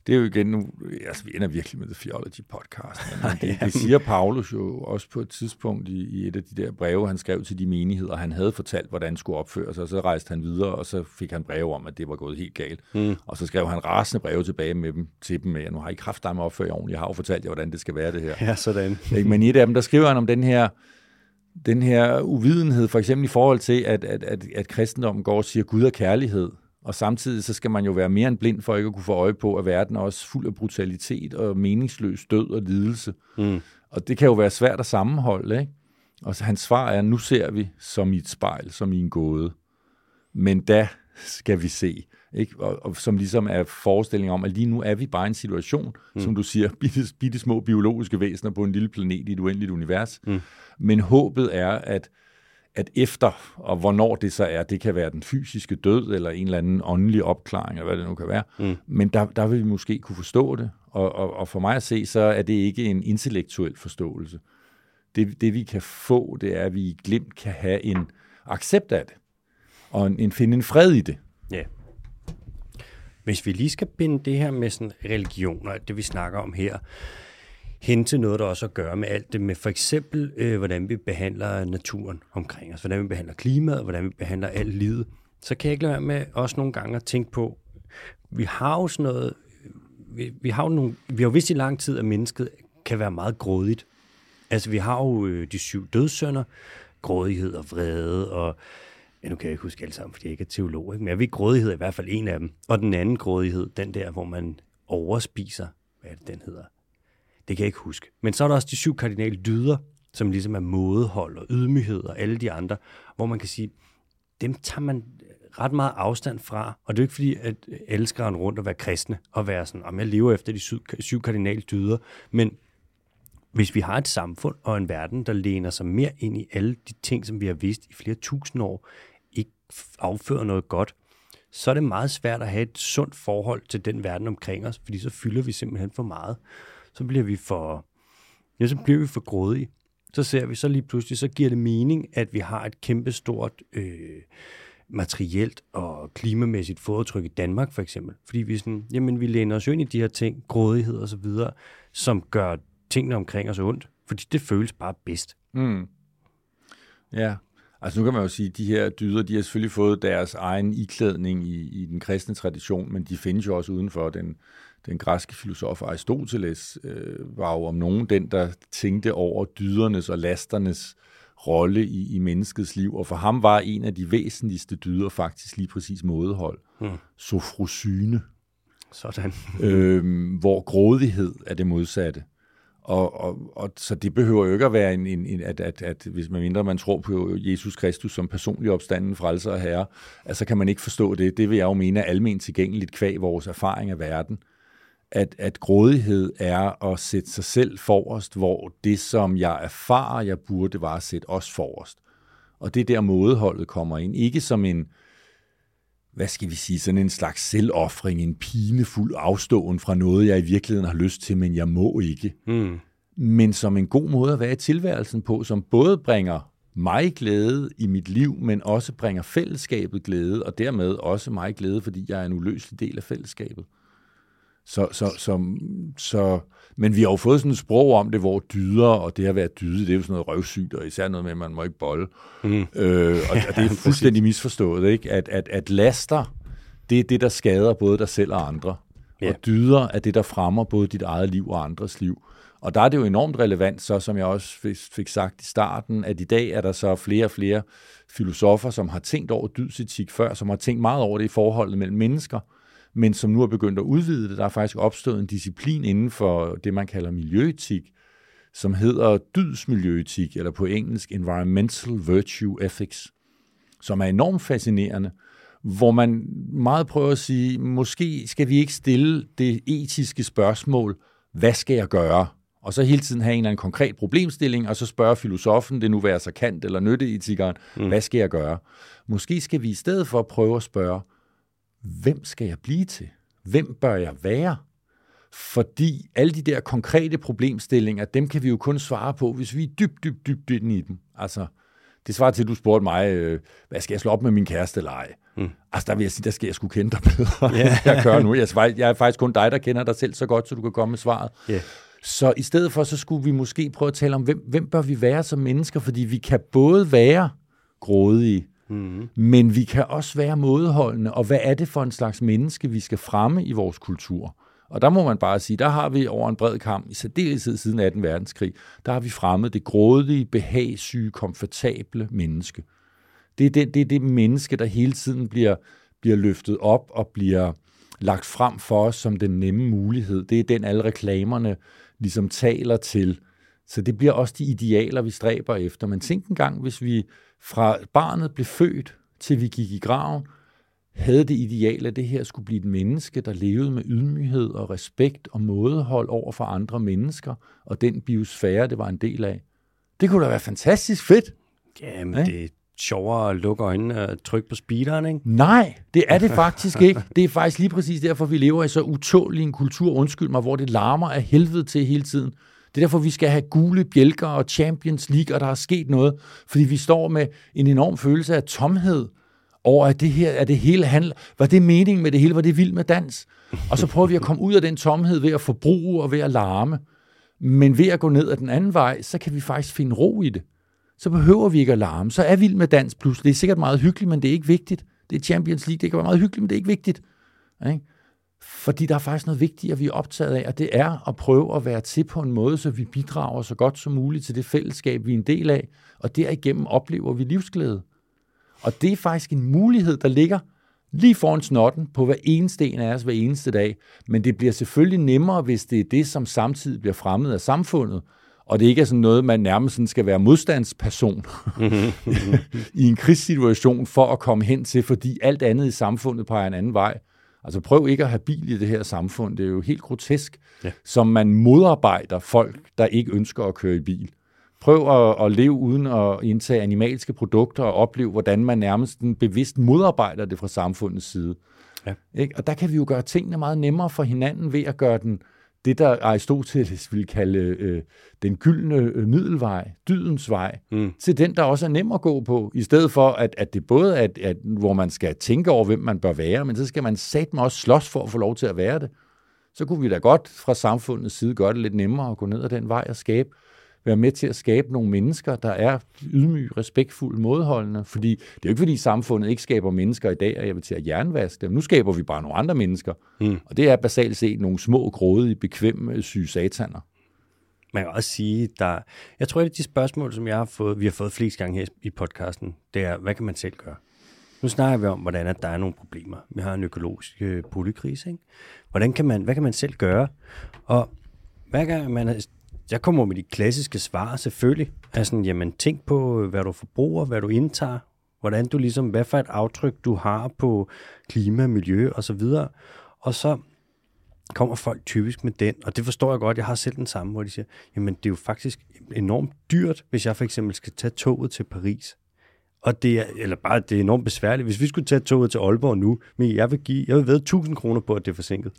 det er jo igen nu, altså vi ender virkelig med The Theology podcast, men det, det siger Paulus jo også på et tidspunkt i, i et af de der breve, han skrev til de menigheder, han havde fortalt, hvordan han skulle opføre sig, og så rejste han videre, og så fik han breve om, at det var gået helt galt. Mm. Og så skrev han rasende breve tilbage med dem, til dem, med, nu har I kraft dig med at opføre jer ordentligt, jeg har jo fortalt jer, hvordan det skal være det her. Ja, sådan. Men i et af dem, der skriver han om den her, den her uvidenhed, for eksempel i forhold til, at, at, at, at kristendommen går og siger, Gud er kærlighed, og samtidig så skal man jo være mere end blind for ikke at kunne få øje på, at verden er også fuld af brutalitet og meningsløs død og lidelse. Mm. Og det kan jo være svært at sammenholde, ikke? Og så hans svar er, nu ser vi som i et spejl, som i en gåde. Men da skal vi se. Ikke? Og, og som ligesom er forestilling om, at lige nu er vi bare i en situation, mm. som du siger, bitte, bitte små biologiske væsener på en lille planet i et uendeligt univers. Mm. Men håbet er, at at efter, og hvornår det så er, det kan være den fysiske død, eller en eller anden åndelig opklaring, eller hvad det nu kan være, mm. men der, der vil vi måske kunne forstå det, og, og, og for mig at se, så er det ikke en intellektuel forståelse. Det, det vi kan få, det er, at vi i glimt kan have en accept af det, og en, en, finde en fred i det. Ja. Hvis vi lige skal binde det her med sådan religion, og det vi snakker om her, hen til noget, der også har at gøre med alt det med for eksempel, øh, hvordan vi behandler naturen omkring os, hvordan vi behandler klimaet, hvordan vi behandler alt livet, så kan jeg ikke lade være med også nogle gange at tænke på, vi har jo sådan noget, vi, vi har jo nogle, vi har jo vidst i lang tid, at mennesket kan være meget grådigt. Altså vi har jo øh, de syv dødsønder, grådighed og vrede og ja, nu kan jeg ikke huske alle sammen, fordi jeg ikke er teolog, ikke? men jeg ved, grådighed er i hvert fald en af dem. Og den anden grådighed, den der, hvor man overspiser, hvad er det, den hedder? Det kan jeg ikke huske. Men så er der også de syv kardinale dyder, som ligesom er mådehold og ydmyghed og alle de andre, hvor man kan sige, dem tager man ret meget afstand fra. Og det er jo ikke fordi, at elsker en rundt at være kristne og være sådan, om jeg lever efter de syv, syv kardinale dyder, men hvis vi har et samfund og en verden, der læner sig mere ind i alle de ting, som vi har vidst i flere tusind år, ikke affører noget godt, så er det meget svært at have et sundt forhold til den verden omkring os, fordi så fylder vi simpelthen for meget så bliver vi for, ja, så bliver vi for grådige. Så ser vi så lige pludselig, så giver det mening, at vi har et kæmpestort øh, materielt og klimamæssigt fodtryk i Danmark for eksempel. Fordi vi, sådan, jamen, vi læner os ind i de her ting, grådighed og så videre, som gør tingene omkring os ondt. Fordi det føles bare bedst. Mm. Ja, Altså nu kan man jo sige, at de her dyder, de har selvfølgelig fået deres egen iklædning i, i den kristne tradition, men de findes jo også udenfor. Den, den græske filosof Aristoteles øh, var jo om nogen den, der tænkte over dydernes og lasternes rolle i, i menneskets liv, og for ham var en af de væsentligste dyder faktisk lige præcis mådehold. Hmm. Sofrosyne. Sådan. øh, hvor grådighed er det modsatte. Og, og, og så det behøver jo ikke at være en, en, en at, at, at hvis man mindre man tror på Jesus Kristus som personlig opstanden, frelser og herre, altså kan man ikke forstå det. Det vil jeg jo mene er almindeligt tilgængeligt kvæg vores erfaring af verden. At, at grådighed er at sætte sig selv forrest, hvor det, som jeg erfarer, jeg burde, var at sætte os forrest. Og det er der mådeholdet kommer ind. Ikke som en, hvad skal vi sige, sådan en slags selvoffring, en pinefuld afståen fra noget, jeg i virkeligheden har lyst til, men jeg må ikke. Mm. Men som en god måde at være i tilværelsen på, som både bringer mig glæde i mit liv, men også bringer fællesskabet glæde, og dermed også mig glæde, fordi jeg er en uløselig del af fællesskabet. Så, så, så, så, men vi har jo fået sådan et sprog om det, hvor dyder, og det at være dyde, det er jo sådan noget røvsygt, og især noget med, at man må ikke bolle. Mm. Øh, og, og det er fuldstændig misforstået, ikke? At, at, at laster, det er det, der skader både dig selv og andre. Ja. Og dyder er det, der fremmer både dit eget liv og andres liv. Og der er det jo enormt relevant, så som jeg også fik sagt i starten, at i dag er der så flere og flere filosofer, som har tænkt over dydsetik før, som har tænkt meget over det i forholdet mellem mennesker, men som nu er begyndt at udvide det. Der er faktisk opstået en disciplin inden for det, man kalder miljøetik, som hedder dydsmiljøetik, eller på engelsk Environmental Virtue Ethics, som er enormt fascinerende, hvor man meget prøver at sige, måske skal vi ikke stille det etiske spørgsmål, hvad skal jeg gøre? Og så hele tiden have en eller anden konkret problemstilling, og så spørge filosofen, det nu være så kant eller nytteetikeren, mm. hvad skal jeg gøre? Måske skal vi i stedet for prøve at spørge, hvem skal jeg blive til? Hvem bør jeg være? Fordi alle de der konkrete problemstillinger, dem kan vi jo kun svare på, hvis vi er dybt, dybt, dybt dybt i dem. Altså, det svarer til, at du spurgte mig, øh, hvad skal jeg slå op med min kæreste eller ej? Mm. Altså, der vil jeg sige, der skal jeg skulle kende dig bedre, yeah. jeg gør nu. Jeg, jeg er faktisk kun dig, der kender dig selv så godt, så du kan komme med svaret. Yeah. Så i stedet for, så skulle vi måske prøve at tale om, hvem, hvem bør vi være som mennesker? Fordi vi kan både være grådige, Mm. Men vi kan også være modholdende, og hvad er det for en slags menneske, vi skal fremme i vores kultur? Og der må man bare sige, der har vi over en bred kamp, i særdeleshed siden 18. verdenskrig, der har vi fremmet det grådige, behagsyge, komfortable menneske. Det er det, det, er det menneske, der hele tiden bliver, bliver løftet op og bliver lagt frem for os som den nemme mulighed. Det er den, alle reklamerne ligesom taler til. Så det bliver også de idealer, vi stræber efter. Men tænk en gang, hvis vi fra barnet blev født, til vi gik i graven, havde det ideal, at det her skulle blive et menneske, der levede med ydmyghed og respekt og mådehold over for andre mennesker, og den biosfære, det var en del af. Det kunne da være fantastisk fedt. Jamen, ja? det er sjovere at lukke øjnene og trykke på speederen, ikke? Nej, det er det faktisk ikke. Det er faktisk lige præcis derfor, vi lever i så utålig en kultur, undskyld mig, hvor det larmer af helvede til hele tiden. Det er derfor, vi skal have gule bjælker og Champions League, og der er sket noget, fordi vi står med en enorm følelse af tomhed over, at det her, at det hele handler, var det meningen med det hele, var det vildt med dans? Og så prøver vi at komme ud af den tomhed ved at forbruge og ved at larme. Men ved at gå ned ad den anden vej, så kan vi faktisk finde ro i det. Så behøver vi ikke at larme. Så er vild med dans pludselig. Det er sikkert meget hyggeligt, men det er ikke vigtigt. Det er Champions League, det kan være meget hyggeligt, men det er ikke vigtigt. Ikke? Fordi der er faktisk noget vigtigt, at vi er optaget af, og det er at prøve at være til på en måde, så vi bidrager så godt som muligt til det fællesskab, vi er en del af, og derigennem oplever vi livsglæde. Og det er faktisk en mulighed, der ligger lige foran snotten på hver eneste en af os hver eneste dag. Men det bliver selvfølgelig nemmere, hvis det er det, som samtidig bliver fremmet af samfundet, og det ikke er sådan noget, man nærmest sådan skal være modstandsperson i en krigssituation for at komme hen til, fordi alt andet i samfundet peger en anden vej. Altså prøv ikke at have bil i det her samfund. Det er jo helt grotesk, ja. som man modarbejder folk, der ikke ønsker at køre i bil. Prøv at, at leve uden at indtage animalske produkter og opleve, hvordan man nærmest bevidst modarbejder det fra samfundets side. Ja. Ikke? Og der kan vi jo gøre tingene meget nemmere for hinanden ved at gøre den det, der Aristoteles ville kalde øh, den gyldne øh, middelvej, dydens vej, mm. til den, der også er nem at gå på, i stedet for, at, at det både er, at, at, hvor man skal tænke over, hvem man bør være, men så skal man satme også slås for at få lov til at være det. Så kunne vi da godt fra samfundets side gøre det lidt nemmere at gå ned ad den vej og skabe være med til at skabe nogle mennesker, der er ydmyge, respektfulde, modholdende. Fordi det er jo ikke, fordi samfundet ikke skaber mennesker i dag, og jeg vil til at jernvaske dem. Nu skaber vi bare nogle andre mennesker. Mm. Og det er basalt set nogle små, grådige, bekvemme, syge sataner. Man kan også sige, der, jeg tror, at de spørgsmål, som jeg har fået, vi har fået flest gange her i podcasten, det er, hvad kan man selv gøre? Nu snakker vi om, hvordan at der er nogle problemer. Vi har en økologisk øh, boligkrise. Ikke? Hvordan kan man, hvad kan man selv gøre? Og hver gang man, jeg kommer med de klassiske svar selvfølgelig. Altså, jamen, tænk på, hvad du forbruger, hvad du indtager, hvordan du ligesom, hvad for et aftryk du har på klima, miljø og så videre. Og så kommer folk typisk med den, og det forstår jeg godt, jeg har selv den samme, hvor de siger, jamen det er jo faktisk enormt dyrt, hvis jeg for eksempel skal tage toget til Paris. Og det er, eller bare, det er enormt besværligt. Hvis vi skulle tage toget til Aalborg nu, men jeg vil give, jeg vil ved 1000 kroner på, at det er forsinket.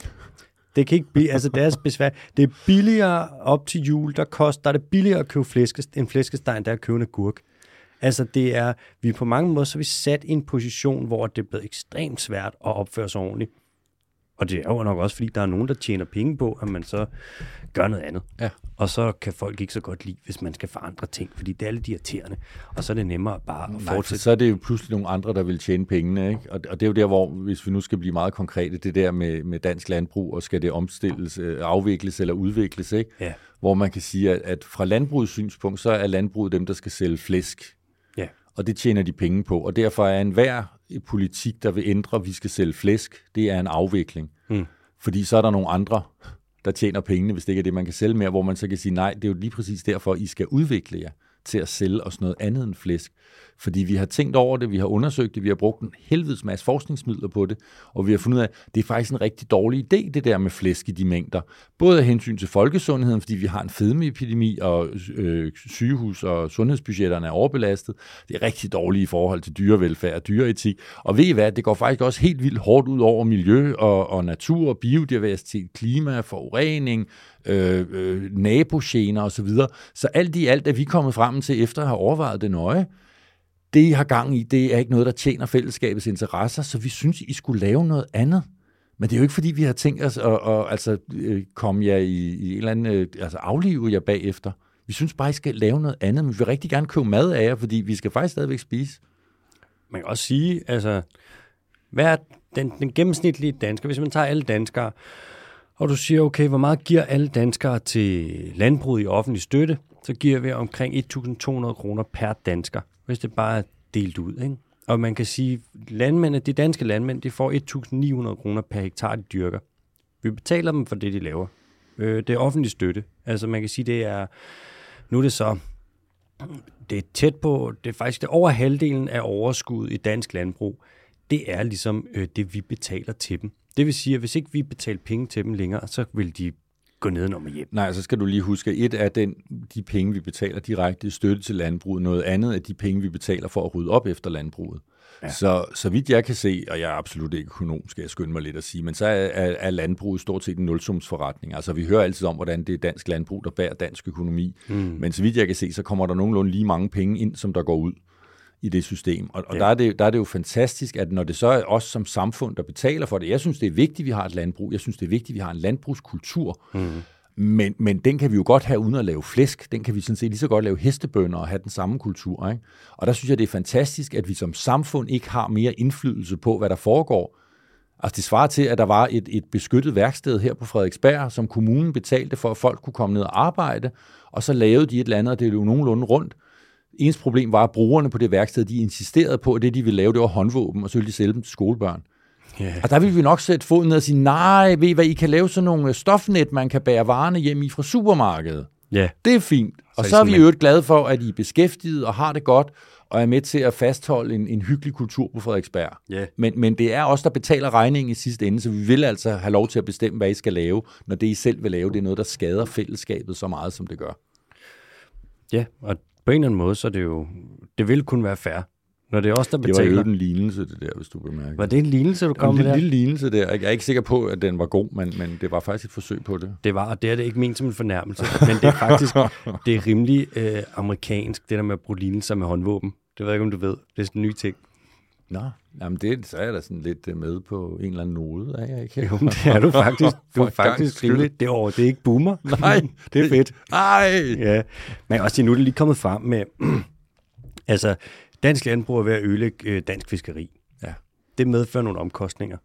Det kan ikke blive, altså deres er. Altså det er billigere op til jul, der koster, der er det billigere at købe flæskest, en flæskesteg, der er at købe en agurk. Altså det er, vi er på mange måder, så er vi sat i en position, hvor det er blevet ekstremt svært at opføre sig ordentligt. Og det er jo nok også, fordi der er nogen, der tjener penge på, at man så gør noget andet. Ja. Og så kan folk ikke så godt lide, hvis man skal forandre ting, fordi det er lidt irriterende. Og så er det nemmere bare at Nej, fortsætte. så er det jo pludselig nogle andre, der vil tjene pengene. Ikke? Og, og det er jo der, hvor, hvis vi nu skal blive meget konkrete, det der med, med dansk landbrug, og skal det omstilles, øh, afvikles eller udvikles, ikke? Ja. hvor man kan sige, at, at fra landbrugets synspunkt, så er landbruget dem, der skal sælge flæsk. Ja. Og det tjener de penge på. Og derfor er enhver politik, der vil ændre, at vi skal sælge flæsk, det er en afvikling. Mm. Fordi så er der nogle andre, der tjener pengene, hvis det ikke er det, man kan sælge mere, hvor man så kan sige, nej, det er jo lige præcis derfor, I skal udvikle jer til at sælge os noget andet end flæsk. Fordi vi har tænkt over det, vi har undersøgt det, vi har brugt en helvedes masse forskningsmidler på det, og vi har fundet ud af, at det er faktisk en rigtig dårlig idé, det der med flæsk i de mængder. Både af hensyn til folkesundheden, fordi vi har en fedmeepidemi, og øh, sygehus og sundhedsbudgetterne er overbelastet. Det er rigtig dårligt i forhold til dyrevelfærd og dyreetik. Og ved I hvad, det går faktisk også helt vildt hårdt ud over miljø og, og natur, biodiversitet, klima, forurening, øh, øh, nabogener osv. Så, så alt i alt er vi kommet frem til, efter at have overvejet det nøje, det, I har gang i, det er ikke noget, der tjener fællesskabets interesser, så vi synes, I skulle lave noget andet. Men det er jo ikke, fordi vi har tænkt os at, at altså, øh, komme jer i, i en eller anden, øh, altså aflive jer bagefter. Vi synes bare, I skal lave noget andet, men vi vil rigtig gerne købe mad af jer, fordi vi skal faktisk stadigvæk spise. Man kan også sige, altså, hvad er den, den gennemsnitlige dansker, hvis man tager alle danskere, og du siger, okay, hvor meget giver alle danskere til landbruget i offentlig støtte, så giver vi omkring 1.200 kroner per dansker hvis det bare er delt ud. Ikke? Og man kan sige, landmændene, de danske landmænd, de får 1.900 kroner per hektar, de dyrker. Vi betaler dem for det, de laver. Øh, det er offentlig støtte. Altså man kan sige, det er, nu er det så, det er tæt på, det er faktisk det over halvdelen af overskuddet i dansk landbrug, det er ligesom øh, det, vi betaler til dem. Det vil sige, at hvis ikke vi betaler penge til dem længere, så vil de gå ned og hjem. Nej, så skal du lige huske, at et er den, de penge, vi betaler direkte i støtte til landbruget. Noget andet er de penge, vi betaler for at rydde op efter landbruget. Ja. Så, så vidt jeg kan se, og jeg er absolut ikke økonom, skal jeg skynde mig lidt at sige, men så er, er, er landbruget stort set en nulsumsforretning. Altså vi hører altid om, hvordan det er dansk landbrug, der bærer dansk økonomi. Mm. Men så vidt jeg kan se, så kommer der nogenlunde lige mange penge ind, som der går ud i det system. Og, og ja. der, er det, der er det jo fantastisk, at når det så er os som samfund, der betaler for det, jeg synes, det er vigtigt, at vi har et landbrug, jeg synes, det er vigtigt, at vi har en landbrugskultur, mm. men, men den kan vi jo godt have uden at lave flæsk, den kan vi sådan set lige så godt lave hestebønder og have den samme kultur. Ikke? Og der synes jeg, det er fantastisk, at vi som samfund ikke har mere indflydelse på, hvad der foregår, Altså det svarer til, at der var et, et beskyttet værksted her på Frederiksberg, som kommunen betalte for, at folk kunne komme ned og arbejde, og så lavede de et eller andet, og det jo nogenlunde rundt. Ens problem var, at brugerne på det værksted, de insisterede på, at det, de ville lave, det var håndvåben, og så ville de sælge dem til skolebørn. Yeah. Og der vil vi nok sætte foden ned og sige, nej, ved I hvad, I kan lave sådan nogle stofnet, man kan bære varerne hjem i fra supermarkedet. Yeah. Det er fint. Og så, så er vi jo et glade for, at I er beskæftiget og har det godt, og er med til at fastholde en, en hyggelig kultur på Frederiksberg. Yeah. Men, men det er os, der betaler regningen i sidste ende, så vi vil altså have lov til at bestemme, hvad I skal lave, når det I selv vil lave, det er noget, der skader fællesskabet så meget, som det gør. Ja, og på en eller anden måde, så er det jo, det vil kun være fair, når det er os, der betaler. Det var jo en lignelse, det der, hvis du bemærker. Var det en lignelse, du kom med der? En lille lignelse der. Jeg er ikke sikker på, at den var god, men, men det var faktisk et forsøg på det. Det var, og det er det ikke ment som en fornærmelse, men det er faktisk det er rimelig øh, amerikansk, det der med at bruge lignelser med håndvåben. Det ved jeg ikke, om du ved. Det er sådan en ny ting. Nå, jamen det, så er jeg da sådan lidt øh, med på en eller anden node, er jeg ikke? Jo, det er du faktisk. Du er faktisk skyldig. Det, år, det er ikke boomer. Nej. det er fedt. Nej! Ja, men også nu er det lige kommet frem med, altså, dansk landbrug er ved at ødelægge øh, dansk fiskeri. Ja. Det medfører nogle omkostninger,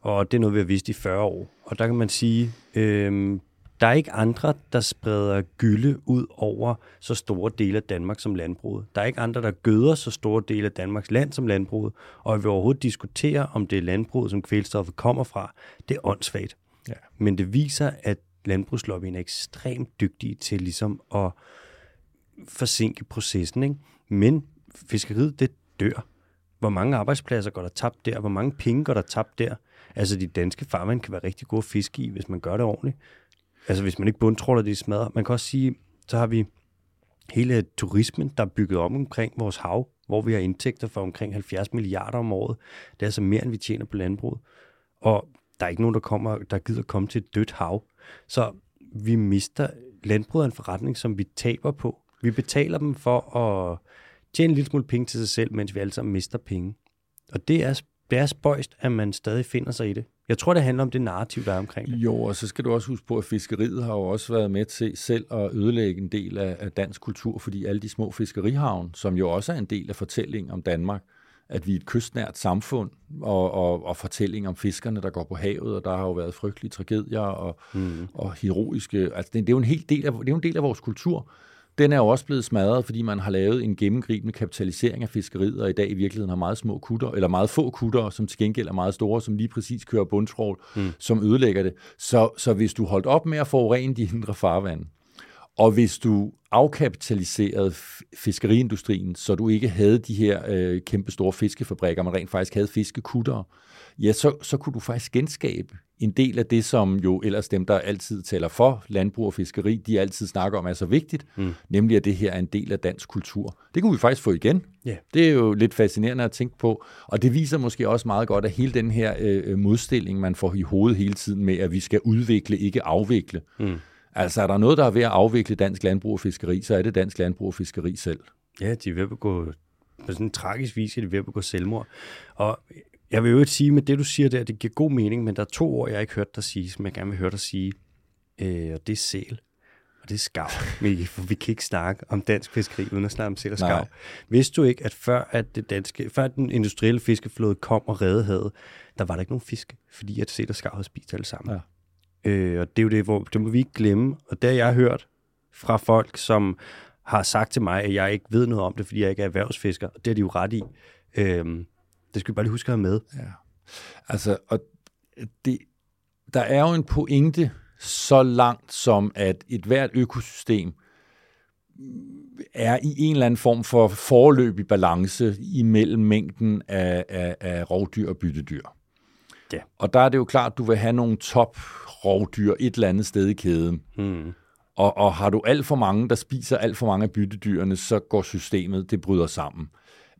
og det er noget, vi har vist i 40 år. Og der kan man sige, øh, der er ikke andre, der spreder gylde ud over så store dele af Danmark som landbruget. Der er ikke andre, der gøder så store dele af Danmarks land som landbruget. Og at vi overhovedet diskuterer, om det er landbruget, som kvælstoffet kommer fra, det er åndssvagt. Ja. Men det viser, at landbrugslobbyen er ekstremt dygtige til ligesom at forsinke processen. Ikke? Men fiskeriet, det dør. Hvor mange arbejdspladser går der tabt der? Hvor mange penge går der tabt der? Altså, de danske farvand kan være rigtig gode at fiske i, hvis man gør det ordentligt. Altså, hvis man ikke bundtråler det smadrer. Man kan også sige, så har vi hele turismen, der er bygget om omkring vores hav, hvor vi har indtægter for omkring 70 milliarder om året. Det er altså mere, end vi tjener på landbruget. Og der er ikke nogen, der, kommer, der gider komme til et dødt hav. Så vi mister landbruget en forretning, som vi taber på. Vi betaler dem for at tjene en lille smule penge til sig selv, mens vi alle sammen mister penge. Og det er, det er spøjst, at man stadig finder sig i det. Jeg tror, det handler om det narrativ, der er omkring det. Jo, og så skal du også huske på, at fiskeriet har jo også været med til selv at ødelægge en del af, dansk kultur, fordi alle de små fiskerihavn, som jo også er en del af fortællingen om Danmark, at vi er et kystnært samfund, og, og, og fortælling om fiskerne, der går på havet, og der har jo været frygtelige tragedier og, mm. og heroiske... Altså, det, det, er jo en helt del af, det er jo en del af vores kultur. Den er jo også blevet smadret, fordi man har lavet en gennemgribende kapitalisering af fiskeriet, og i dag i virkeligheden har meget små kutter, eller meget få kutter, som til gengæld er meget store, som lige præcis kører bundtrål, mm. som ødelægger det. Så, så hvis du holdt op med at forurene de indre farvande, og hvis du afkapitaliserede fiskeriindustrien, så du ikke havde de her øh, kæmpe store fiskefabrikker, man rent faktisk havde fiskekutter, ja, så, så kunne du faktisk genskabe en del af det, som jo ellers dem, der altid taler for landbrug og fiskeri, de altid snakker om er så vigtigt, mm. nemlig at det her er en del af dansk kultur. Det kunne vi faktisk få igen. Yeah. Det er jo lidt fascinerende at tænke på, og det viser måske også meget godt, at hele den her øh, modstilling, man får i hovedet hele tiden med, at vi skal udvikle, ikke afvikle. Mm. Altså er der noget, der er ved at afvikle dansk landbrug og fiskeri, så er det dansk landbrug og fiskeri selv. Ja, de er ved at gå på sådan en tragisk vis, at de er ved at begå selvmord. Og jeg vil jo ikke sige, med det du siger der, det giver god mening, men der er to ord, jeg ikke hørt dig sige, som jeg gerne vil høre dig sige. Øh, og det er sæl, og det er skav. for vi kan ikke snakke om dansk fiskeri, uden at snakke om sæl og skav. Vidste du ikke, at før, at det danske, før den industrielle fiskeflåde kom og redde havet, der var der ikke nogen fisk, fordi at sæl og skav havde spist alle sammen. Ja. Øh, og det er jo det, hvor det må vi ikke glemme. Og det har jeg hørt fra folk, som har sagt til mig, at jeg ikke ved noget om det, fordi jeg ikke er erhvervsfisker. Og det er de jo ret i. Øh, det skal vi bare lige huske at have med. Ja. Altså, og det, der er jo en pointe så langt som, at et hvert økosystem er i en eller anden form for forløbig balance imellem mængden af, af, af rovdyr og byttedyr. Ja. Og der er det jo klart, at du vil have nogle top rovdyr et eller andet sted i kæden. Hmm. Og, og har du alt for mange, der spiser alt for mange af byttedyrene, så går systemet, det bryder sammen.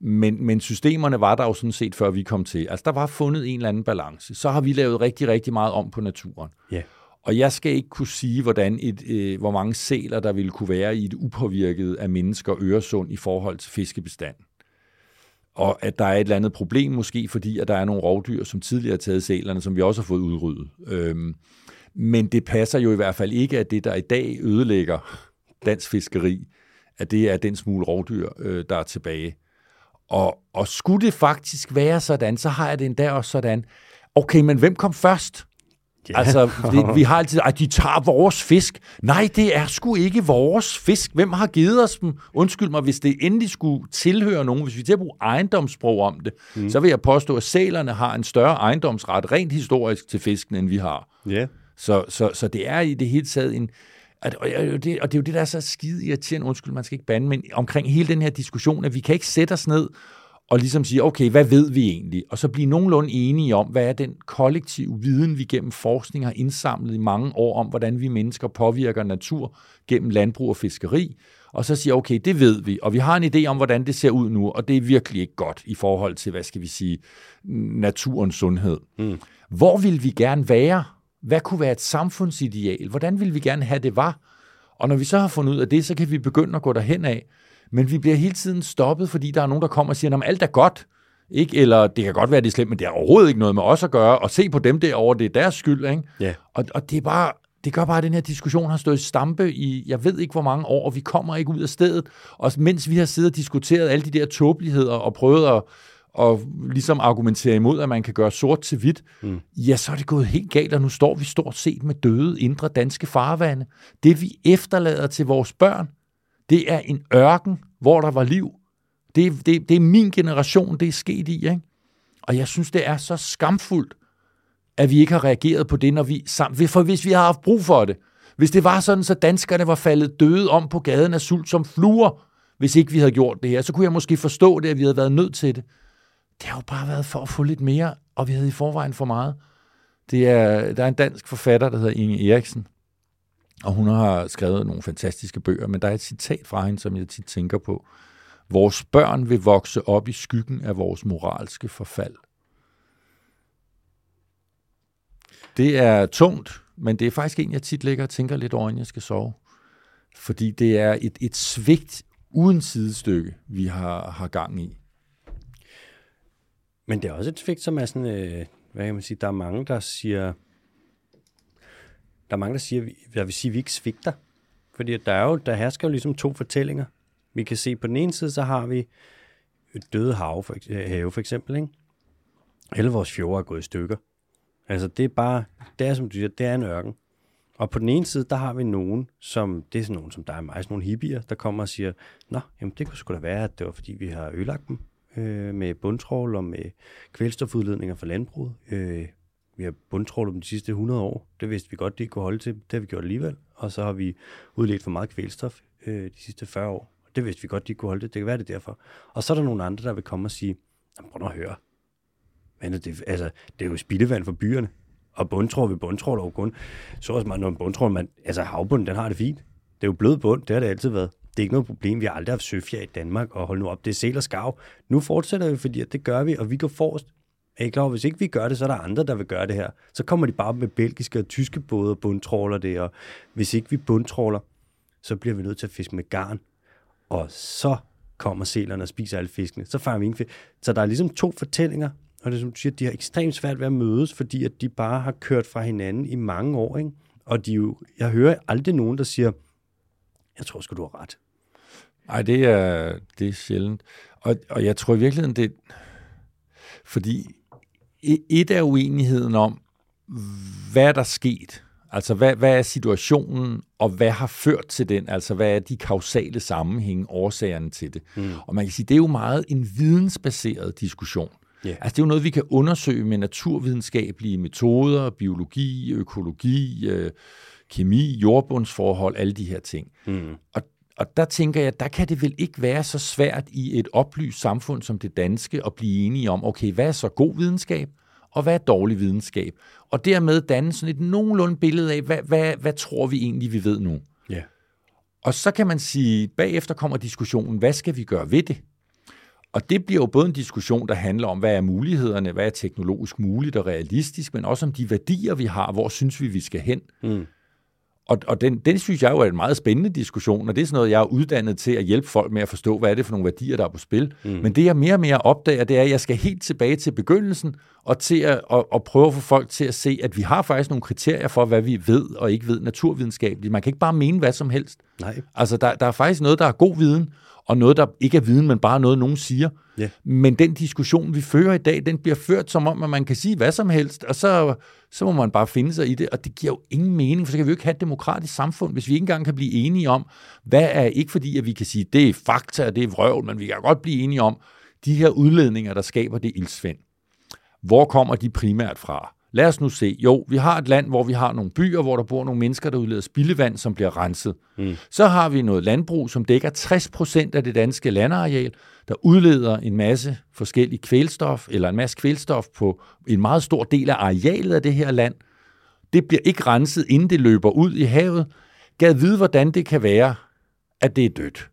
Men, men systemerne var der jo sådan set, før vi kom til. Altså, der var fundet en eller anden balance. Så har vi lavet rigtig, rigtig meget om på naturen. Ja. Og jeg skal ikke kunne sige, hvordan et, øh, hvor mange sæler, der ville kunne være i et upåvirket af mennesker Øresund i forhold til fiskebestanden. Og at der er et eller andet problem måske, fordi at der er nogle rovdyr, som tidligere har taget sælerne, som vi også har fået udryddet. Øhm, men det passer jo i hvert fald ikke, at det, der i dag ødelægger dansk fiskeri, at det er den smule rovdyr, øh, der er tilbage. Og, og skulle det faktisk være sådan, så har jeg det endda også sådan, okay, men hvem kom først? Ja. Altså, det, vi har altid, at de tager vores fisk. Nej, det er sgu ikke vores fisk. Hvem har givet os dem? Undskyld mig, hvis det endelig skulle tilhøre nogen, hvis vi til at bruge ejendomssprog om det, mm. så vil jeg påstå, at sælerne har en større ejendomsret rent historisk til fisken, end vi har. Ja. Så, så, så det er i det hele taget en, og det, og det er jo det, der er så skide irriterende, undskyld, man skal ikke bande, men omkring hele den her diskussion, at vi kan ikke sætte os ned og ligesom sige, okay, hvad ved vi egentlig? Og så blive nogenlunde enige om, hvad er den kollektive viden, vi gennem forskning har indsamlet i mange år om, hvordan vi mennesker påvirker natur gennem landbrug og fiskeri. Og så sige, okay, det ved vi, og vi har en idé om, hvordan det ser ud nu, og det er virkelig ikke godt i forhold til, hvad skal vi sige, naturens sundhed. Mm. Hvor vil vi gerne være? Hvad kunne være et samfundsideal? Hvordan vil vi gerne have det var? Og når vi så har fundet ud af det, så kan vi begynde at gå derhen af. Men vi bliver hele tiden stoppet, fordi der er nogen, der kommer og siger, at alt er godt. Ikke? Eller det kan godt være, det er slemt, men det har overhovedet ikke noget med os at gøre. Og se på dem derovre, det er deres skyld. Ikke? Ja. Og, og det er bare, det gør bare, at den her diskussion har stået i stampe i, jeg ved ikke hvor mange år, og vi kommer ikke ud af stedet. Og mens vi har siddet og diskuteret alle de der tåbeligheder og prøvet at, og ligesom argumentere imod, at man kan gøre sort til hvidt, mm. ja, så er det gået helt galt, og nu står vi stort set med døde indre danske farvande. Det vi efterlader til vores børn, det er en ørken, hvor der var liv. Det, det, det er min generation, det er sket i, ikke? Og jeg synes, det er så skamfuldt, at vi ikke har reageret på det, når vi sammen, for hvis vi har haft brug for det, hvis det var sådan, så danskerne var faldet døde om på gaden af sult som fluer, hvis ikke vi havde gjort det her, så kunne jeg måske forstå det, at vi havde været nødt til det. Det har jo bare været for at få lidt mere, og vi havde i forvejen for meget. Det er, der er en dansk forfatter, der hedder Inge Eriksen, og hun har skrevet nogle fantastiske bøger, men der er et citat fra hende, som jeg tit tænker på. Vores børn vil vokse op i skyggen af vores moralske forfald. Det er tungt, men det er faktisk en, jeg tit ligger og tænker lidt over, inden jeg skal sove. Fordi det er et, et svigt uden sidestykke, vi har, har gang i. Men det er også et svigt, som er sådan, øh, hvad kan man sige, der er mange, der siger, der er mange, der siger, jeg vil sige, at vi ikke svigter. Fordi der, er jo, der hersker jo ligesom to fortællinger. Vi kan se, på den ene side, så har vi et døde hav, for, have for eksempel, ikke? Alle vores fjorde er gået i stykker. Altså, det er bare, det er som du siger, det er en ørken. Og på den ene side, der har vi nogen, som, det er sådan nogen som dig og mig, sådan nogle hippier, der kommer og siger, nå, jamen det kunne sgu da være, at det var fordi, vi har ødelagt dem øh, med bundtrål og med kvælstofudledninger fra landbruget. Øh, vi har bundtrålet dem de sidste 100 år. Det vidste vi godt, det kunne holde til. Det har vi gjort alligevel. Og så har vi udledt for meget kvælstof øh, de sidste 40 år. Det vidste vi godt, de kunne holde det. Det kan være det derfor. Og så er der nogle andre, der vil komme og sige, prøv at høre. Men det, altså, det er jo spildevand for byerne. Og bundtrål ved bundtrål og kun. Så også meget, når en bundtrål, man, altså havbunden, den har det fint. Det er jo blød bund, det har det altid været. Det er ikke noget problem. Vi har aldrig haft søfjer i Danmark, og hold nu op, det er sel og skav. Nu fortsætter vi, fordi det gør vi, og vi går forrest. Er I klar Hvis ikke vi gør det, så er der andre, der vil gøre det her. Så kommer de bare med belgiske og tyske både og bundtråler det, og hvis ikke vi bundtråler, så bliver vi nødt til at fiske med garn. Og så kommer selerne og spiser alle fiskene. Så fanger vi ingen fisk. Så der er ligesom to fortællinger, og det er som du siger, de har ekstremt svært ved at mødes, fordi at de bare har kørt fra hinanden i mange år. Ikke? Og de jo, jeg hører aldrig nogen, der siger, jeg tror sgu, du har ret. Nej, det er, det er sjældent. Og, og jeg tror i virkeligheden, det fordi et er uenigheden om, hvad der er sket. Altså, hvad, hvad er situationen, og hvad har ført til den? Altså, hvad er de kausale sammenhænge, årsagerne til det? Mm. Og man kan sige, det er jo meget en vidensbaseret diskussion. Yeah. Altså, det er jo noget, vi kan undersøge med naturvidenskabelige metoder, biologi, økologi, øh, kemi, jordbundsforhold, alle de her ting. Mm. Og og der tænker jeg, der kan det vel ikke være så svært i et oplyst samfund som det danske at blive enige om, okay, hvad er så god videnskab, og hvad er dårlig videnskab? Og dermed danne sådan et nogenlunde billede af, hvad, hvad, hvad tror vi egentlig, vi ved nu? Ja. Og så kan man sige, bagefter kommer diskussionen, hvad skal vi gøre ved det? Og det bliver jo både en diskussion, der handler om, hvad er mulighederne, hvad er teknologisk muligt og realistisk, men også om de værdier, vi har, hvor synes vi, vi skal hen. Mm. Og, og den, den synes jeg jo er en meget spændende diskussion, og det er sådan noget, jeg er uddannet til at hjælpe folk med at forstå, hvad er det for nogle værdier, der er på spil. Mm. Men det, jeg mere og mere opdager, det er, at jeg skal helt tilbage til begyndelsen, og til at og, og prøve at få folk til at se, at vi har faktisk nogle kriterier for, hvad vi ved og ikke ved naturvidenskabeligt. Man kan ikke bare mene hvad som helst. Nej. Altså, der, der er faktisk noget, der er god viden, og noget, der ikke er viden, men bare noget, nogen siger. Yeah. Men den diskussion, vi fører i dag, den bliver ført som om, at man kan sige hvad som helst, og så, så må man bare finde sig i det, og det giver jo ingen mening, for så kan vi jo ikke have et demokratisk samfund, hvis vi ikke engang kan blive enige om, hvad er ikke fordi, at vi kan sige, det er fakta, og det er vrøvl, men vi kan godt blive enige om, de her udledninger, der skaber det ildsvind. Hvor kommer de primært fra? Lad os nu se. Jo, vi har et land, hvor vi har nogle byer, hvor der bor nogle mennesker, der udleder spildevand, som bliver renset. Mm. Så har vi noget landbrug, som dækker 60 procent af det danske landareal, der udleder en masse forskellig kvælstof, eller en masse kvælstof på en meget stor del af arealet af det her land. Det bliver ikke renset, inden det løber ud i havet. Gad vide, hvordan det kan være, at det er dødt.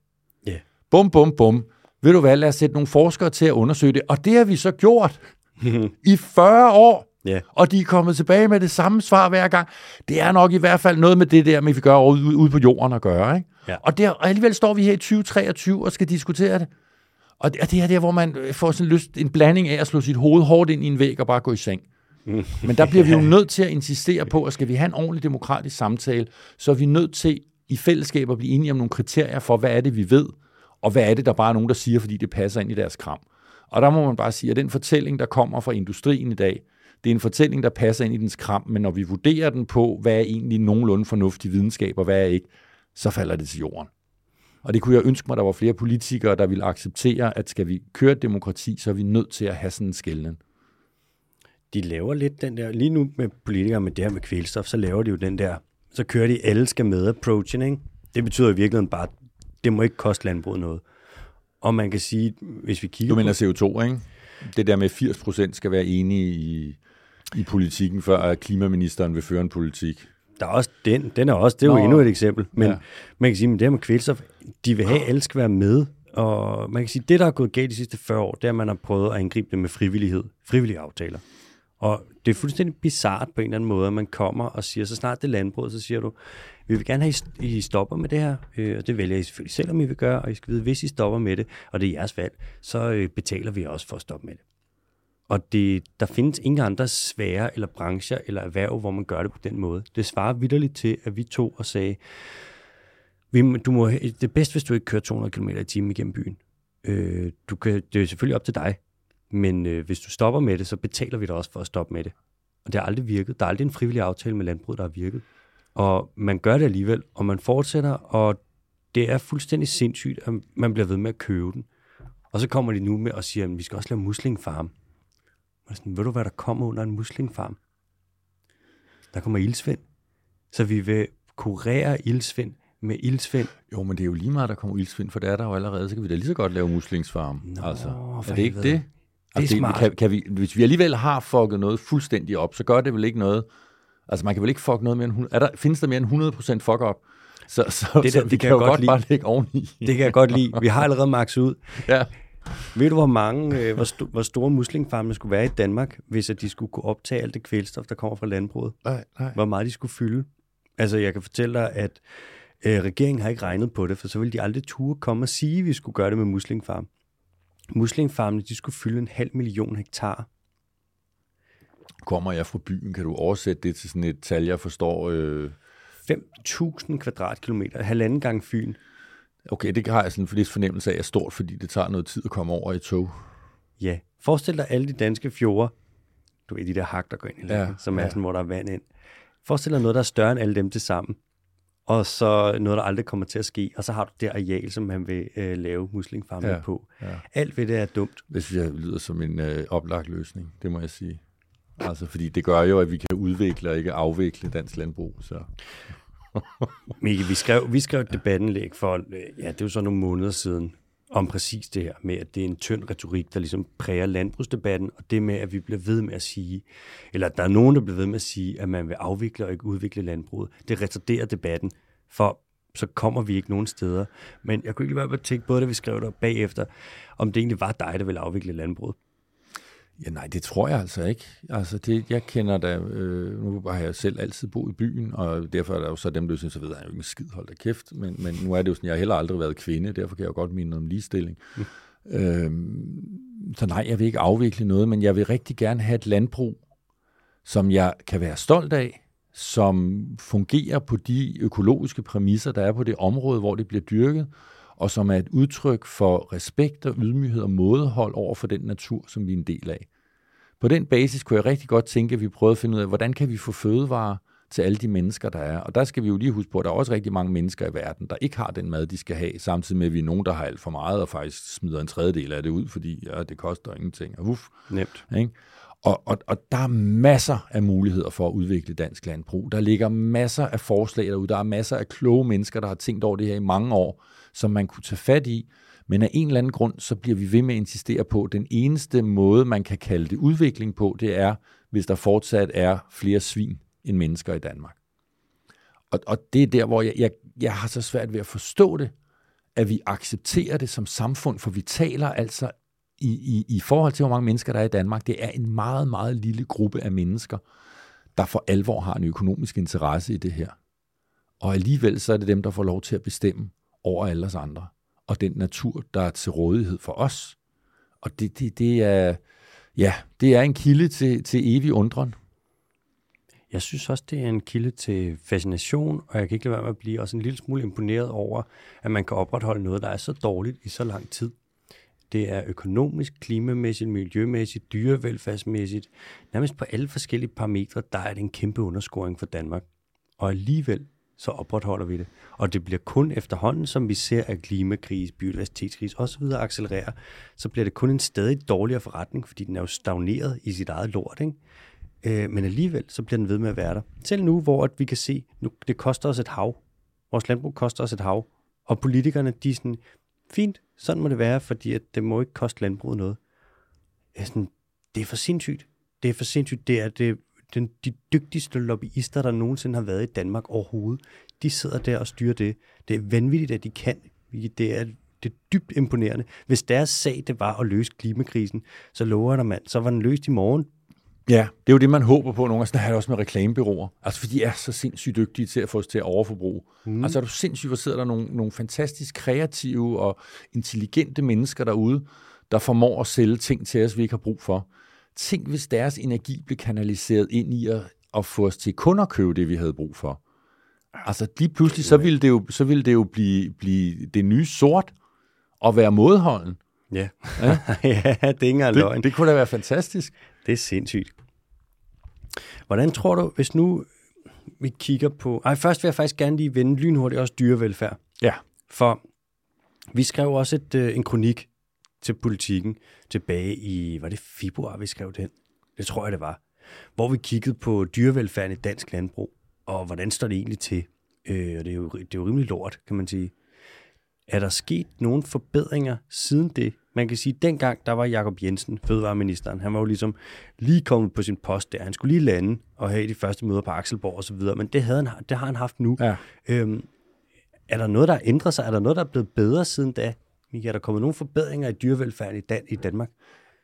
Yeah. Bum, bum, bum. Ved du hvad, lad os sætte nogle forskere til at undersøge det. Og det har vi så gjort i 40 år. Yeah. Og de er kommet tilbage med det samme svar hver gang. Det er nok i hvert fald noget med det der, med vi gør ude, ude på jorden at gøre. Ikke? Ja. Og, der, og alligevel står vi her i 2023 og skal diskutere det. Og det, og det er der, hvor man får sådan lyst, en blanding af at slå sit hoved hårdt ind i en væg og bare gå i seng. Men der bliver vi jo nødt til at insistere på, at skal vi have en ordentlig demokratisk samtale, så er vi nødt til i fællesskab at blive enige om nogle kriterier for, hvad er det, vi ved, og hvad er det, der bare er nogen, der siger, fordi det passer ind i deres kram. Og der må man bare sige, at den fortælling, der kommer fra industrien i dag, det er en fortælling, der passer ind i dens kram, men når vi vurderer den på, hvad er egentlig nogenlunde fornuftig videnskab, og hvad er ikke, så falder det til jorden. Og det kunne jeg ønske mig, der var flere politikere, der ville acceptere, at skal vi køre demokrati, så er vi nødt til at have sådan en skældning. De laver lidt den der, lige nu med politikere med det her med kvælstof, så laver de jo den der, så kører de alle skal med approaching, ikke? Det betyder i virkeligheden bare, det må ikke koste landbruget noget. Og man kan sige, hvis vi kigger Du mener CO2, ikke? Det der med 80 procent skal være enige i, i politikken, før at klimaministeren vil føre en politik. Der er også den, den er også, det er Nå, jo endnu et eksempel. Men ja. man kan sige, at det her med kvælstof, de vil have, at alle skal være med. Og man kan sige, at det, der er gået galt de sidste 40 år, det er, at man har prøvet at angribe det med frivillighed, frivillige aftaler. Og det er fuldstændig bizart på en eller anden måde, at man kommer og siger, så snart det er landbrug, så siger du, vi vil gerne have, at I stopper med det her, øh, og det vælger I selvfølgelig selv, om I vil gøre, og I skal vide, hvis I stopper med det, og det er jeres valg, så øh, betaler vi også for at stoppe med det. Og det, der findes ingen andre svære eller brancher eller erhverv, hvor man gør det på den måde. Det svarer vidderligt til, at vi to og sagde, vi, du må, det er bedst, hvis du ikke kører 200 km i timen igennem byen. Øh, du kan, det er selvfølgelig op til dig, men øh, hvis du stopper med det, så betaler vi dig også for at stoppe med det. Og det har aldrig virket. Der er aldrig en frivillig aftale med landbruget, der har virket. Og man gør det alligevel, og man fortsætter, og det er fuldstændig sindssygt, at man bliver ved med at købe den. Og så kommer de nu med og siger, at vi skal også lave muslingfarm. Og sådan, ved du hvad der kommer under en muslingfarm? Der kommer ildsvind. Så vi vil kurere ildsvind med ildsvind. Jo, men det er jo lige meget, der kommer ildsvind, for det er der jo allerede. Så kan vi da lige så godt lave muslingsfarm. Nå, altså, er det ikke det? Det er altså, smart. Kan, kan vi, hvis vi alligevel har fucket noget fuldstændig op, så gør det vel ikke noget. Altså, man kan vel ikke fuck noget mere end 100, er der, findes der mere end 100% fuck op? Så, så, det, der, så vi det kan, kan jo godt, lide. bare lægge oveni. Det kan jeg godt lide. Vi har allerede max ud. Ja. Ved du, hvor mange, øh, hvor, sto- hvor store muslingfarme skulle være i Danmark, hvis at de skulle kunne optage alt det kvælstof, der kommer fra landbruget? Nej, nej. Hvor meget de skulle fylde? Altså, jeg kan fortælle dig, at øh, regeringen har ikke regnet på det, for så ville de aldrig turde komme og sige, at vi skulle gøre det med muslingfarm. Muslingfarmene, de skulle fylde en halv million hektar. Kommer jeg fra byen, kan du oversætte det til sådan et tal, jeg forstår? Øh... 5.000 kvadratkilometer, halvanden gang Fyn. Okay, det har jeg sådan lidt fornemmelse af er stort, fordi det tager noget tid at komme over i tog. Ja, forestil dig alle de danske fjorde. Du ved, de der hak, der går ind i landet, ja, som er ja. sådan, hvor der er vand ind. Forestil dig noget, der er større end alle dem til sammen. Og så noget, der aldrig kommer til at ske. Og så har du det areal, som man vil øh, lave muslingfarme ja, på. Ja. Alt ved det er dumt. Det synes jeg lyder som en øh, oplagt løsning, det må jeg sige. Altså, fordi det gør jo, at vi kan udvikle og ikke afvikle dansk landbrug. Så. Mikke, vi skrev, vi skrev et debattenlæg for, øh, ja, det er jo så nogle måneder siden, om præcis det her med, at det er en tynd retorik, der ligesom præger landbrugsdebatten, og det med, at vi bliver ved med at sige, eller at der er nogen, der bliver ved med at sige, at man vil afvikle og ikke udvikle landbruget. Det retarderer debatten, for så kommer vi ikke nogen steder. Men jeg kunne ikke lade være at tænke, både da vi skrev det bagefter, om det egentlig var dig, der ville afvikle landbruget. Ja, nej, det tror jeg altså ikke. Altså, det, jeg kender da, øh, nu har jeg selv altid boet i byen, og derfor er der jo så dem, der synes, at jeg er jo ikke en skid, hold da kæft, men, men nu er det jo sådan, jeg har heller aldrig været kvinde, derfor kan jeg jo godt noget om ligestilling. Mm. Øhm, så nej, jeg vil ikke afvikle noget, men jeg vil rigtig gerne have et landbrug, som jeg kan være stolt af, som fungerer på de økologiske præmisser, der er på det område, hvor det bliver dyrket, og som er et udtryk for respekt og ydmyghed og mådehold over for den natur, som vi er en del af. På den basis kunne jeg rigtig godt tænke, at vi prøvede at finde ud af, hvordan kan vi få fødevarer til alle de mennesker, der er. Og der skal vi jo lige huske på, at der er også rigtig mange mennesker i verden, der ikke har den mad, de skal have, samtidig med, at vi er nogen, der har alt for meget, og faktisk smider en tredjedel af det ud, fordi ja, det koster ingenting. Og uff, Nemt. Ikke? Og, og, og der er masser af muligheder for at udvikle dansk landbrug. Der ligger masser af forslag derude. Der er masser af kloge mennesker, der har tænkt over det her i mange år, som man kunne tage fat i. Men af en eller anden grund, så bliver vi ved med at insistere på, at den eneste måde, man kan kalde det udvikling på, det er, hvis der fortsat er flere svin end mennesker i Danmark. Og, og det er der, hvor jeg, jeg, jeg har så svært ved at forstå det, at vi accepterer det som samfund, for vi taler altså i, i, i forhold til, hvor mange mennesker der er i Danmark, det er en meget, meget lille gruppe af mennesker, der for alvor har en økonomisk interesse i det her. Og alligevel så er det dem, der får lov til at bestemme over alle os andre. og den natur, der er til rådighed for os. Og det, det, det er, ja, det er en kilde til, til evig undren. Jeg synes også, det er en kilde til fascination, og jeg kan ikke lade være med at blive også en lille smule imponeret over, at man kan opretholde noget, der er så dårligt i så lang tid. Det er økonomisk, klimamæssigt, miljømæssigt, dyrevelfærdsmæssigt. Nærmest på alle forskellige parametre, der er det en kæmpe underscoring for Danmark. Og alligevel så opretholder vi det. Og det bliver kun efterhånden, som vi ser, at klimakris, biodiversitetskris osv. accelererer, så bliver det kun en stadig dårligere forretning, fordi den er jo stagneret i sit eget lort. Ikke? Øh, men alligevel, så bliver den ved med at være der. Selv nu, hvor at vi kan se, nu, det koster os et hav. Vores landbrug koster os et hav. Og politikerne, de er sådan, fint, sådan må det være, fordi at det må ikke koste landbruget noget. Jeg er sådan, det er for sindssygt. Det er for sindssygt. Det er det, den, de dygtigste lobbyister, der nogensinde har været i Danmark overhovedet. De sidder der og styrer det. Det er vanvittigt, at de kan. Det er, det er dybt imponerende. Hvis deres sag det var at løse klimakrisen, så lover der mand, så var den løst i morgen. Ja, det er jo det, man håber på nogle gange. Sådan har det også med reklamebyråer. Altså, fordi de er så sindssygt dygtige til at få os til at overforbruge. Mm. Altså, er du sindssygt, hvor sidder der nogle, nogle fantastisk kreative og intelligente mennesker derude, der formår at sælge ting til os, vi ikke har brug for. Tænk, hvis deres energi blev kanaliseret ind i at, at få os til kun at købe det, vi havde brug for. Altså, lige pludselig, så ville det jo, så ville det jo blive, blive det nye sort og være modholden. Ja, ja? ja det er ikke engang det, løgn. Det kunne da være fantastisk. Det er sindssygt. Hvordan tror du, hvis nu vi kigger på... Ej, først vil jeg faktisk gerne lige vende lynhurtigt også dyrevelfærd. Ja. For vi skrev også et, øh, en kronik til politikken tilbage i... Var det februar, vi skrev den? Det tror jeg, det var. Hvor vi kiggede på dyrevelfærden i dansk landbrug, og hvordan står det egentlig til? Øh, og det er, jo, det er jo rimelig lort, kan man sige. Er der sket nogle forbedringer siden det? Man kan sige, at dengang, der var Jakob Jensen, fødevareministeren, han var jo ligesom lige kommet på sin post der. Han skulle lige lande og have de første møder på Akselborg og så videre, men det, havde han, det har han haft nu. Ja. Øhm, er der noget, der har ændret sig? Er der noget, der er blevet bedre siden da? Er der kommet nogle forbedringer i dyrevelfærden i, Dan- i Danmark?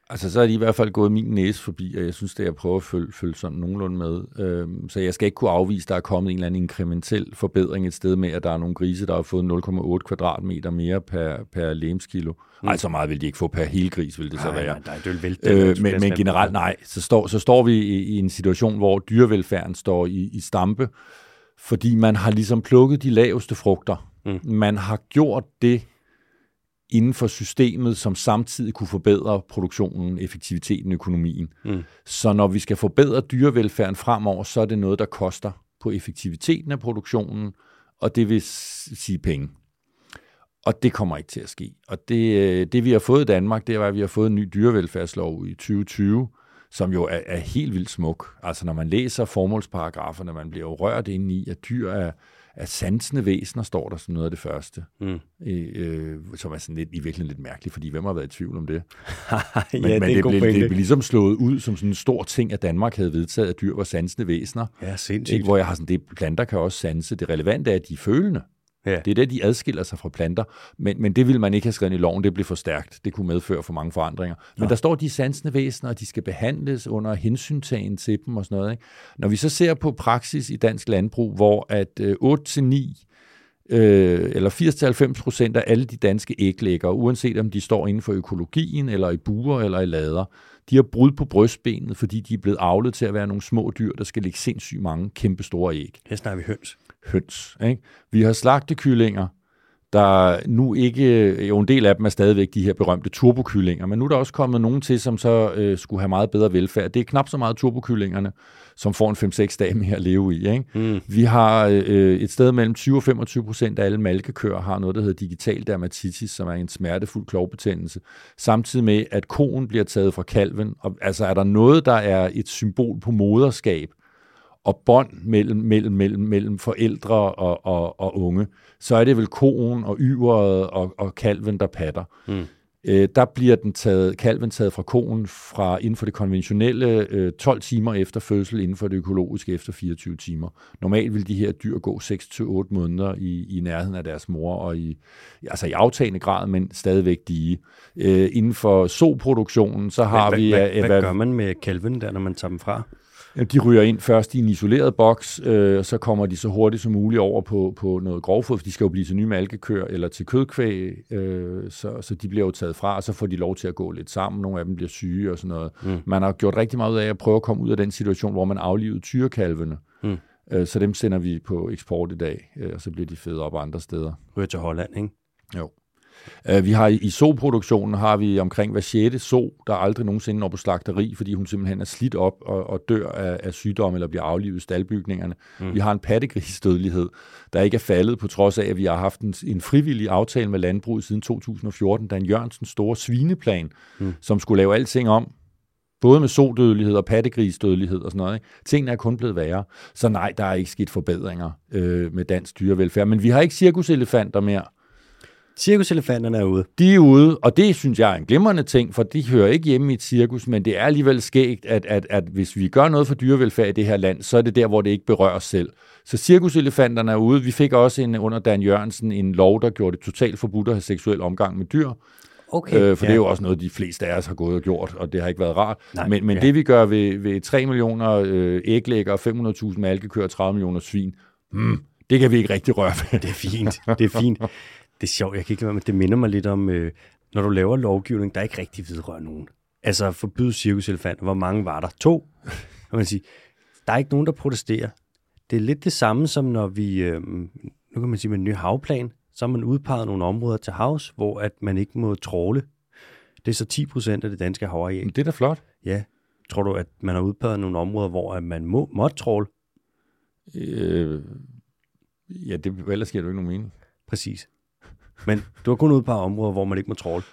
Altså, så er de i hvert fald gået min næse forbi, og jeg synes, det er at prøve at følge, følge sådan nogenlunde med. Øhm, så jeg skal ikke kunne afvise, at der er kommet en eller anden inkrementel forbedring et sted med, at der er nogle grise, der har fået 0,8 kvadratmeter mere per, per lemskilo. Mm. Ej, så meget vil de ikke få per hele gris, vil det så være. nej, nej, det vil vælte Øh, men, men generelt nej, så står, så står vi i, i en situation, hvor dyrevelfærden står i, i stampe, fordi man har ligesom plukket de laveste frugter. Mm. Man har gjort det inden for systemet, som samtidig kunne forbedre produktionen, effektiviteten, økonomien. Mm. Så når vi skal forbedre dyrevelfærden fremover, så er det noget, der koster på effektiviteten af produktionen, og det vil sige penge. Og det kommer ikke til at ske. Og det, øh, det vi har fået i Danmark, det er, at vi har fået en ny dyrevelfærdslov i 2020, som jo er, er helt vildt smuk. Altså når man læser formålsparagraferne, man bliver jo rørt ind i, at dyr er, er sansende væsener, står der som noget af det første. Mm. Øh, som er sådan lidt, i virkeligheden lidt mærkeligt, fordi hvem har været i tvivl om det? ja, Men, det men en det, blev, det blev ligesom slået ud som sådan en stor ting, at Danmark havde vedtaget, at dyr var sansende væsener. Ja, sindssygt. Ikke? Hvor jeg har sådan, det planter kan også sanse. Det relevante er, at de er følende. Ja. Det er det, de adskiller sig fra planter. Men, men det ville man ikke have skrevet i loven. Det blev for stærkt. Det kunne medføre for mange forandringer. Men der står de sansende væsener, og de skal behandles under hensyntagen til dem og sådan noget. Ikke? Når vi så ser på praksis i dansk landbrug, hvor at øh, 8-9 øh, eller 80-90 procent af alle de danske æglægger, uanset om de står inden for økologien, eller i buer, eller i lader, de har brud på brystbenet, fordi de er blevet avlet til at være nogle små dyr, der skal lægge sindssygt mange kæmpe store æg. Her snakker vi høns. Høns. Ikke? Vi har slagtekyllinger, der nu ikke, jo en del af dem er stadigvæk de her berømte turbokyllinger, men nu er der også kommet nogen til, som så øh, skulle have meget bedre velfærd. Det er knap så meget turbokyllingerne, som får en 5-6 dage mere at leve i. Ikke? Mm. Vi har øh, et sted mellem 20 og 25 procent af alle malkekøer har noget, der hedder digital dermatitis, som er en smertefuld klovbetændelse, samtidig med, at koen bliver taget fra kalven. Og, altså er der noget, der er et symbol på moderskab, og bånd mellem, mellem, mellem, mellem forældre og, og, og unge, så er det vel koen og yveret og, og kalven, der patter. Mm. Øh, der bliver den taget, kalven taget fra koen fra inden for det konventionelle øh, 12 timer efter fødsel, inden for det økologiske efter 24 timer. Normalt vil de her dyr gå 6-8 måneder i, i nærheden af deres mor, og i, altså i aftagende grad, men stadigvæk dige. Øh, inden for soproduktionen, så har hvad, vi... Hvad, øh, hvad gør man med kalven der, når man tager dem fra? De ryger ind først i en isoleret boks, øh, og så kommer de så hurtigt som muligt over på, på noget grovfod, for de skal jo blive til nye malkekør eller til kødkvæg, øh, så, så de bliver jo taget fra, og så får de lov til at gå lidt sammen. Nogle af dem bliver syge og sådan noget. Mm. Man har gjort rigtig meget ud af at prøve at komme ud af den situation, hvor man aflivede tyrekalvene. Mm. Øh, så dem sender vi på eksport i dag, øh, og så bliver de fede op andre steder. Ryger til Holland, ikke? Jo. Uh, vi har i, i so-produktionen har vi omkring hver sjette so, der aldrig nogensinde når på slagteri, fordi hun simpelthen er slidt op og, og dør af, af sygdom eller bliver aflivet i staldbygningerne. Mm. Vi har en pattegrisdødelighed, der ikke er faldet, på trods af, at vi har haft en, en frivillig aftale med landbruget siden 2014, Dan Jørgensens store svineplan, mm. som skulle lave alting om, både med sodødelighed og pattegrisdødelighed og sådan noget. Ikke? Tingene er kun blevet værre. Så nej, der er ikke sket forbedringer øh, med dansk dyrevelfærd. Men vi har ikke cirkuselefanter mere. Cirkuselefanterne er ude. De er ude, og det synes jeg er en glimrende ting, for de hører ikke hjemme i et cirkus, men det er alligevel skægt, at, at, at hvis vi gør noget for dyrevelfærd i det her land, så er det der, hvor det ikke berører os selv. Så cirkuselefanterne er ude. Vi fik også en, under Dan Jørgensen en lov, der gjorde det totalt forbudt at have seksuel omgang med dyr. Okay. Øh, for ja. det er jo også noget, de fleste af os har gået og gjort, og det har ikke været rart. Nej, men men ja. det vi gør ved, ved 3 millioner øh, æglægger, 500.000 malkekøer, 30 millioner svin, hmm, det kan vi ikke rigtig røre ved. Det er fint. Det er fint. Det er sjovt. Jeg kan ikke lade med, det minder mig lidt om, øh, når du laver lovgivning, der ikke rigtig vedrører nogen. Altså forbyde cirkuselefanter. Hvor mange var der? To. Kan man sige. Der er ikke nogen, der protesterer. Det er lidt det samme som når vi, øh, nu kan man sige med en ny havplan, så har man udpeget nogle områder til havs, hvor at man ikke må tråle. Det er så 10 procent af det danske havareal. Det er da flot. Ja. Tror du, at man har udpeget nogle områder, hvor at man må, må tråle? Øh, ja, det, ellers giver det jo ikke nogen mening. Præcis. Men du har kun udpeget områder, hvor man ikke må tråle.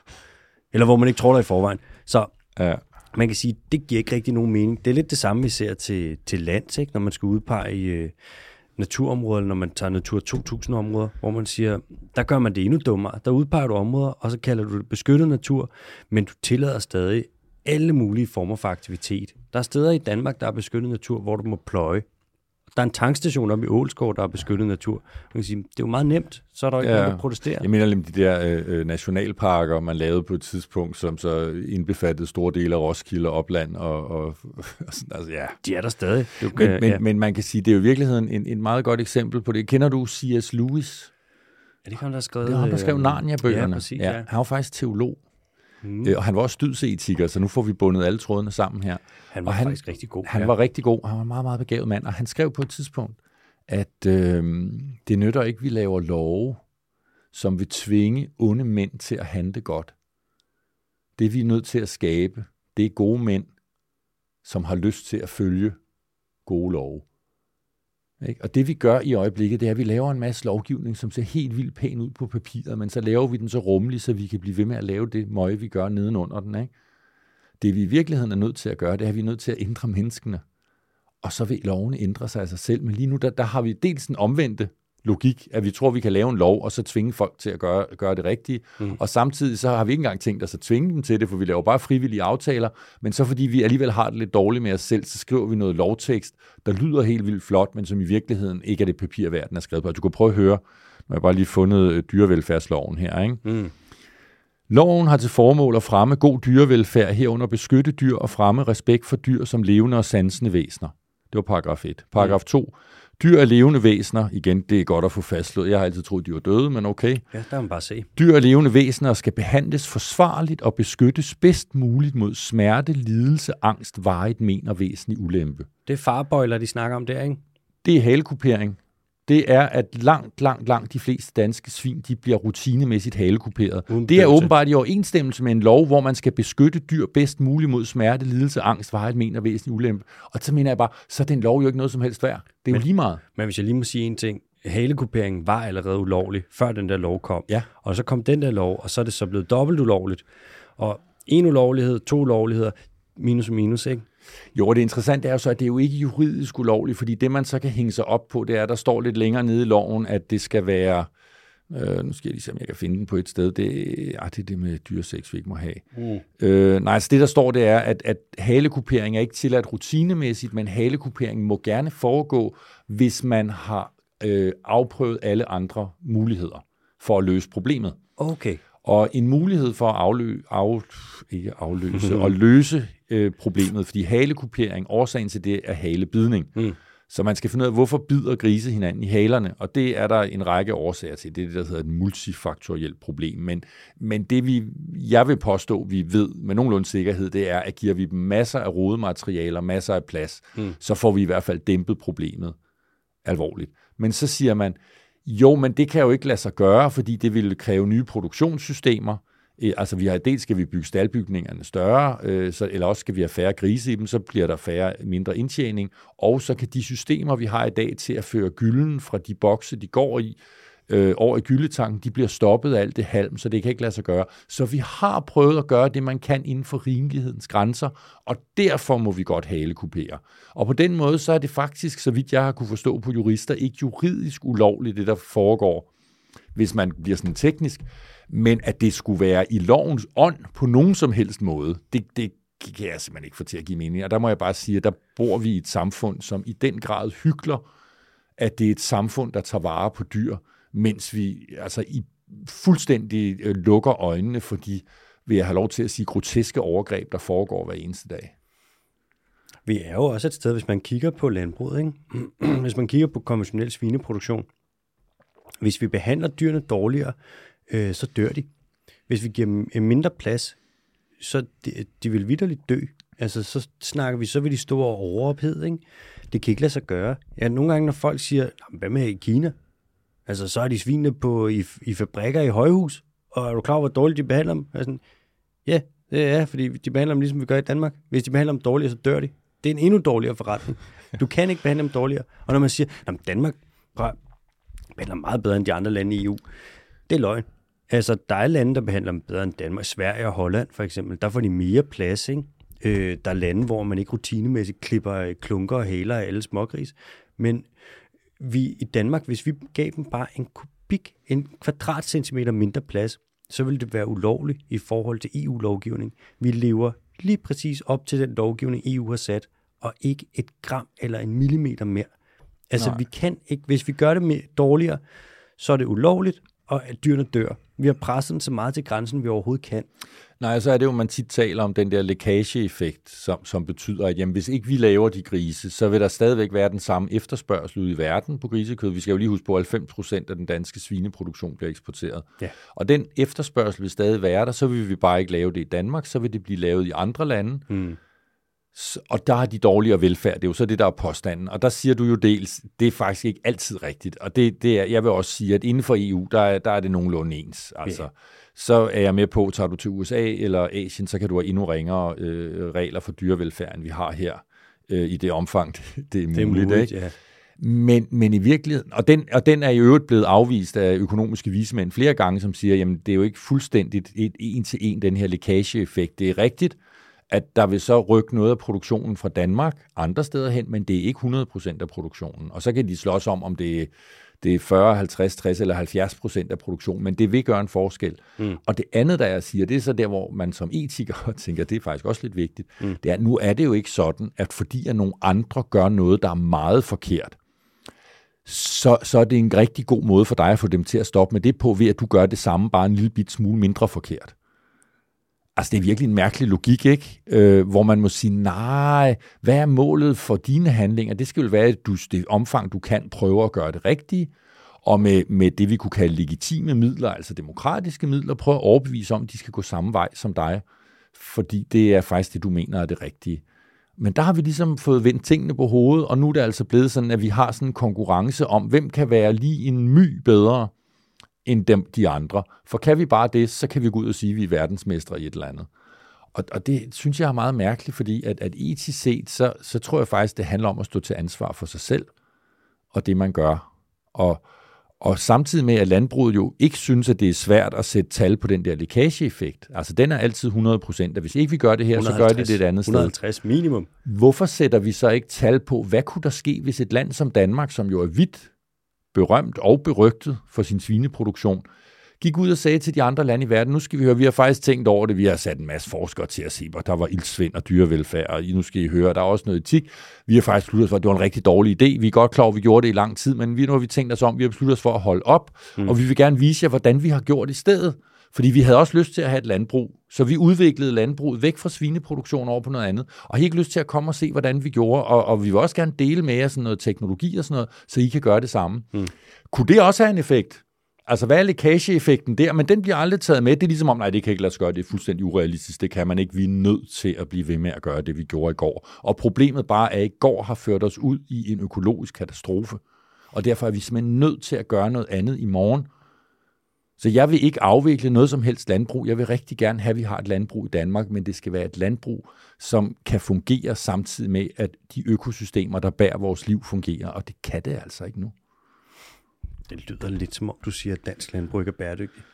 Eller hvor man ikke tråler i forvejen. Så Ja. man kan sige, det giver ikke rigtig nogen mening. Det er lidt det samme, vi ser til, til lands, ikke? når man skal udpege øh, naturområder, eller når man tager Natur 2000-områder, hvor man siger, der gør man det endnu dummere. Der udpeger du områder, og så kalder du det beskyttet natur, men du tillader stadig alle mulige former for aktivitet. Der er steder i Danmark, der er beskyttet natur, hvor du må pløje. Der er en tankstation oppe i Ålskov, der er beskyttet natur. Man kan sige, det er jo meget nemt, så er der jo ikke Ja. ja. nogen, der protesterer. Jeg mener nemlig de der øh, øh, nationalparker, man lavede på et tidspunkt, som så indbefattede store dele af Roskilde og Opland. Og, og, og sådan, altså, ja. De er der stadig. Du men, kan, men, ja. men man kan sige, det er jo i virkeligheden en, en meget godt eksempel på det. Kender du C.S. Lewis? Er det ikke ham, der har skrevet... Det var ham, der skrev øh, Narnia-bøgerne. Ja, præcis, ja. Han var faktisk teolog, Mm. øh, og han var også dydsetiker, så nu får vi bundet alle trådene sammen her. Han var Og han- faktisk rigtig god. Han ja. var rigtig god, han var en meget, meget begavet mand, og han skrev på et tidspunkt, at øh, det nytter ikke, at vi laver love, som vil tvinge onde mænd til at handle godt. Det vi er nødt til at skabe, det er gode mænd, som har lyst til at følge gode love. Ikke? Og det vi gør i øjeblikket, det er, at vi laver en masse lovgivning, som ser helt vildt pæn ud på papiret, men så laver vi den så rummelig, så vi kan blive ved med at lave det møje, vi gør nedenunder den. Ikke? Det vi i virkeligheden er nødt til at gøre, det er, at vi er nødt til at ændre menneskene. Og så vil lovene ændre sig af sig selv. Men lige nu, der, der har vi dels den omvendte logik, at vi tror, vi kan lave en lov, og så tvinge folk til at gøre, gøre det rigtige. Mm. Og samtidig så har vi ikke engang tænkt os at tvinge dem til det, for vi laver bare frivillige aftaler. Men så fordi vi alligevel har det lidt dårligt med os selv, så skriver vi noget lovtekst, der lyder helt vildt flot, men som i virkeligheden ikke er det papir værd, den er skrevet på. Du kan prøve at høre, når jeg bare lige fundet øh, dyrevelfærdsloven her, ikke? Mm. Loven har til formål at fremme god dyrevelfærd herunder beskytte dyr og fremme respekt for dyr som levende og sansende væsener. Det var paragraf 1. Paragraf 2. Dyr er levende væsener. Igen, det er godt at få fastslået. Jeg har altid troet, de var døde, men okay. Ja, der kan man bare se. Dyr er levende væsener skal behandles forsvarligt og beskyttes bedst muligt mod smerte, lidelse, angst, varigt men og væsentlig ulempe. Det er farbøjler, de snakker om der, ikke? Det er halekupering. Det er, at langt, langt, langt de fleste danske svin, de bliver rutinemæssigt halekuperet. Uden Det er åbenbart i overensstemmelse med en lov, hvor man skal beskytte dyr bedst muligt mod smerte, lidelse, angst, varigt men og væsentlig ulempe. Og så mener jeg bare, så er den lov jo ikke noget som helst værd. Det er jo lige meget. Men hvis jeg lige må sige en ting. Halekuperingen var allerede ulovlig, før den der lov kom. Ja. Og så kom den der lov, og så er det så blevet dobbelt ulovligt. Og en ulovlighed, to ulovligheder, minus og minus, ikke? Jo, det interessante er jo så, at det er jo ikke juridisk ulovligt, fordi det, man så kan hænge sig op på, det er, at der står lidt længere nede i loven, at det skal være, øh, nu skal jeg lige se, om jeg kan finde den på et sted, det, ah, det er det med dyresex, vi ikke må have. Mm. Øh, nej, altså det, der står, det er, at, at halekupering er ikke tilladt rutinemæssigt, men halekupering må gerne foregå, hvis man har øh, afprøvet alle andre muligheder for at løse problemet. Okay. Og en mulighed for at aflø, af, ikke afløse, og løse øh, problemet, fordi halekupering, årsagen til det er halebidning. Mm. Så man skal finde ud af, hvorfor bider grise hinanden i halerne, og det er der en række årsager til. Det er det, der hedder et multifaktorielt problem. Men, men det, vi, jeg vil påstå, vi ved med nogenlunde sikkerhed, det er, at giver vi dem masser af rodematerialer, masser af plads, mm. så får vi i hvert fald dæmpet problemet alvorligt. Men så siger man, jo, men det kan jo ikke lade sig gøre, fordi det vil kræve nye produktionssystemer, altså vi har dels skal vi bygge staldbygningerne større, øh, så, eller også skal vi have færre grise i dem, så bliver der færre, mindre indtjening, og så kan de systemer, vi har i dag til at føre gylden fra de bokse, de går i, øh, over i gyldetanken, de bliver stoppet af alt det halm, så det kan ikke lade sig gøre. Så vi har prøvet at gøre det, man kan inden for rimelighedens grænser, og derfor må vi godt halekupere. Og på den måde, så er det faktisk, så vidt jeg har kunne forstå på jurister, ikke juridisk ulovligt, det der foregår, hvis man bliver sådan teknisk. Men at det skulle være i lovens ånd på nogen som helst måde, det, det kan jeg simpelthen ikke få til at give mening. Og der må jeg bare sige, at der bor vi i et samfund, som i den grad hykler, at det er et samfund, der tager vare på dyr, mens vi altså i fuldstændig øh, lukker øjnene for de, vil jeg have lov til at sige, groteske overgreb, der foregår hver eneste dag. Vi er jo også et sted, hvis man kigger på landbruget, ikke? hvis man kigger på konventionel svineproduktion, hvis vi behandler dyrene dårligere, øh, så dør de. Hvis vi giver dem en mindre plads, så de, de vil vidderligt dø. Altså, så snakker vi, så vil de stå og overophed, ikke? Det kan ikke lade sig gøre. Ja, nogle gange, når folk siger, hvad med i Kina? Altså, så er de svinene på, i, i fabrikker i højhus, og er du klar over, hvor dårligt de behandler dem? Altså, ja, det er, fordi de behandler dem ligesom vi gør i Danmark. Hvis de behandler dem dårligere, så dør de. Det er en endnu dårligere forretning. Du kan ikke behandle dem dårligere. Og når man siger, at Danmark behandler meget bedre end de andre lande i EU, det er løgn. Altså, der er lande, der behandler dem bedre end Danmark. Sverige og Holland, for eksempel. Der får de mere plads, ikke? Øh, der er lande, hvor man ikke rutinemæssigt klipper klunker og hæler af alle smågris. Men vi i Danmark, hvis vi gav dem bare en kubik, en kvadratcentimeter mindre plads, så ville det være ulovligt i forhold til EU-lovgivning. Vi lever lige præcis op til den lovgivning, EU har sat, og ikke et gram eller en millimeter mere. Altså, Nej. vi kan ikke, hvis vi gør det mere dårligere, så er det ulovligt, og at dyrene dør. Vi har presset den så meget til grænsen, vi overhovedet kan. Nej, så er det jo, man tit taler om den der lækageeffekt, som, som betyder, at jamen, hvis ikke vi laver de grise, så vil der stadigvæk være den samme efterspørgsel ude i verden på grisekød. Vi skal jo lige huske på, at 90 procent af den danske svineproduktion bliver eksporteret. Ja. Og den efterspørgsel vil stadig være der, så vil vi bare ikke lave det i Danmark, så vil det blive lavet i andre lande. Hmm og der har de dårligere velfærd. Det er jo så det, der er påstanden. Og der siger du jo dels, det er faktisk ikke altid rigtigt. Og det, det er, jeg vil også sige, at inden for EU, der er, der er det nogenlunde ens. Altså, ja. Så er jeg med på, tager du til USA eller Asien, så kan du have endnu ringere øh, regler for dyrevelfærd, end vi har her øh, i det omfang, det er muligt. Det er muligt ikke? Ja. Men, men i virkeligheden, og den, og den er i øvrigt blevet afvist af økonomiske vismænd flere gange, som siger, jamen det er jo ikke fuldstændigt et, en til en, den her lækageeffekt. Det er rigtigt, at der vil så rykke noget af produktionen fra Danmark andre steder hen, men det er ikke 100% af produktionen. Og så kan de slås om, om det er, det er 40, 50, 60 eller 70 procent af produktionen, men det vil gøre en forskel. Mm. Og det andet, der jeg siger, det er så der, hvor man som etiker tænker, det er faktisk også lidt vigtigt, mm. det er, at nu er det jo ikke sådan, at fordi at nogle andre gør noget, der er meget forkert, så, så er det en rigtig god måde for dig at få dem til at stoppe med det på, ved at du gør det samme, bare en lille bit smule mindre forkert. Altså, det er virkelig en mærkelig logik, ikke? Øh, hvor man må sige, nej, hvad er målet for dine handlinger? Det skal jo være, at du, det omfang, du kan prøve at gøre det rigtige, og med, med det, vi kunne kalde legitime midler, altså demokratiske midler, prøve at overbevise om, at de skal gå samme vej som dig, fordi det er faktisk det, du mener er det rigtige. Men der har vi ligesom fået vendt tingene på hovedet, og nu er det altså blevet sådan, at vi har sådan en konkurrence om, hvem kan være lige en my bedre, end dem, de andre. For kan vi bare det, så kan vi gå ud og sige, at vi er verdensmestre i et eller andet. Og, og det synes jeg er meget mærkeligt, fordi at, at etisk set, så, så tror jeg faktisk, det handler om at stå til ansvar for sig selv, og det man gør. Og, og samtidig med, at landbruget jo ikke synes, at det er svært at sætte tal på den der lækageeffekt. Altså den er altid 100 procent, hvis ikke vi gør det her, 150, så gør de det et andet 150 sted. 150 minimum. Hvorfor sætter vi så ikke tal på, hvad kunne der ske, hvis et land som Danmark, som jo er vidt berømt og berygtet for sin svineproduktion, gik ud og sagde til de andre lande i verden, nu skal vi høre, vi har faktisk tænkt over det, vi har sat en masse forskere til at se, hvor der var ildsvind og dyrevelfærd, og nu skal I høre, der er også noget etik. Vi har faktisk besluttet os for, at det var en rigtig dårlig idé. Vi er godt klar over, at vi gjorde det i lang tid, men vi, nu har vi tænkt os om, vi har besluttet os for at holde op, mm. og vi vil gerne vise jer, hvordan vi har gjort i stedet. Fordi vi havde også lyst til at have et landbrug, så vi udviklede landbruget væk fra svineproduktion over på noget andet, og har ikke lyst til at komme og se, hvordan vi gjorde, og, og vi vil også gerne dele med jer sådan noget teknologi og sådan noget, så I kan gøre det samme. Mm. Kunne det også have en effekt? Altså, hvad er lækageeffekten der? Men den bliver aldrig taget med. Det er ligesom om, nej, det kan ikke lade sig gøre, det er fuldstændig urealistisk. Det kan man ikke. Vi er nødt til at blive ved med at gøre det, vi gjorde i går. Og problemet bare er, at i går har ført os ud i en økologisk katastrofe. Og derfor er vi simpelthen nødt til at gøre noget andet i morgen. Så jeg vil ikke afvikle noget som helst landbrug. Jeg vil rigtig gerne have, at vi har et landbrug i Danmark, men det skal være et landbrug, som kan fungere samtidig med, at de økosystemer, der bærer vores liv, fungerer. Og det kan det altså ikke nu. Det lyder lidt som om, du siger, at dansk landbrug ikke er bæredygtigt.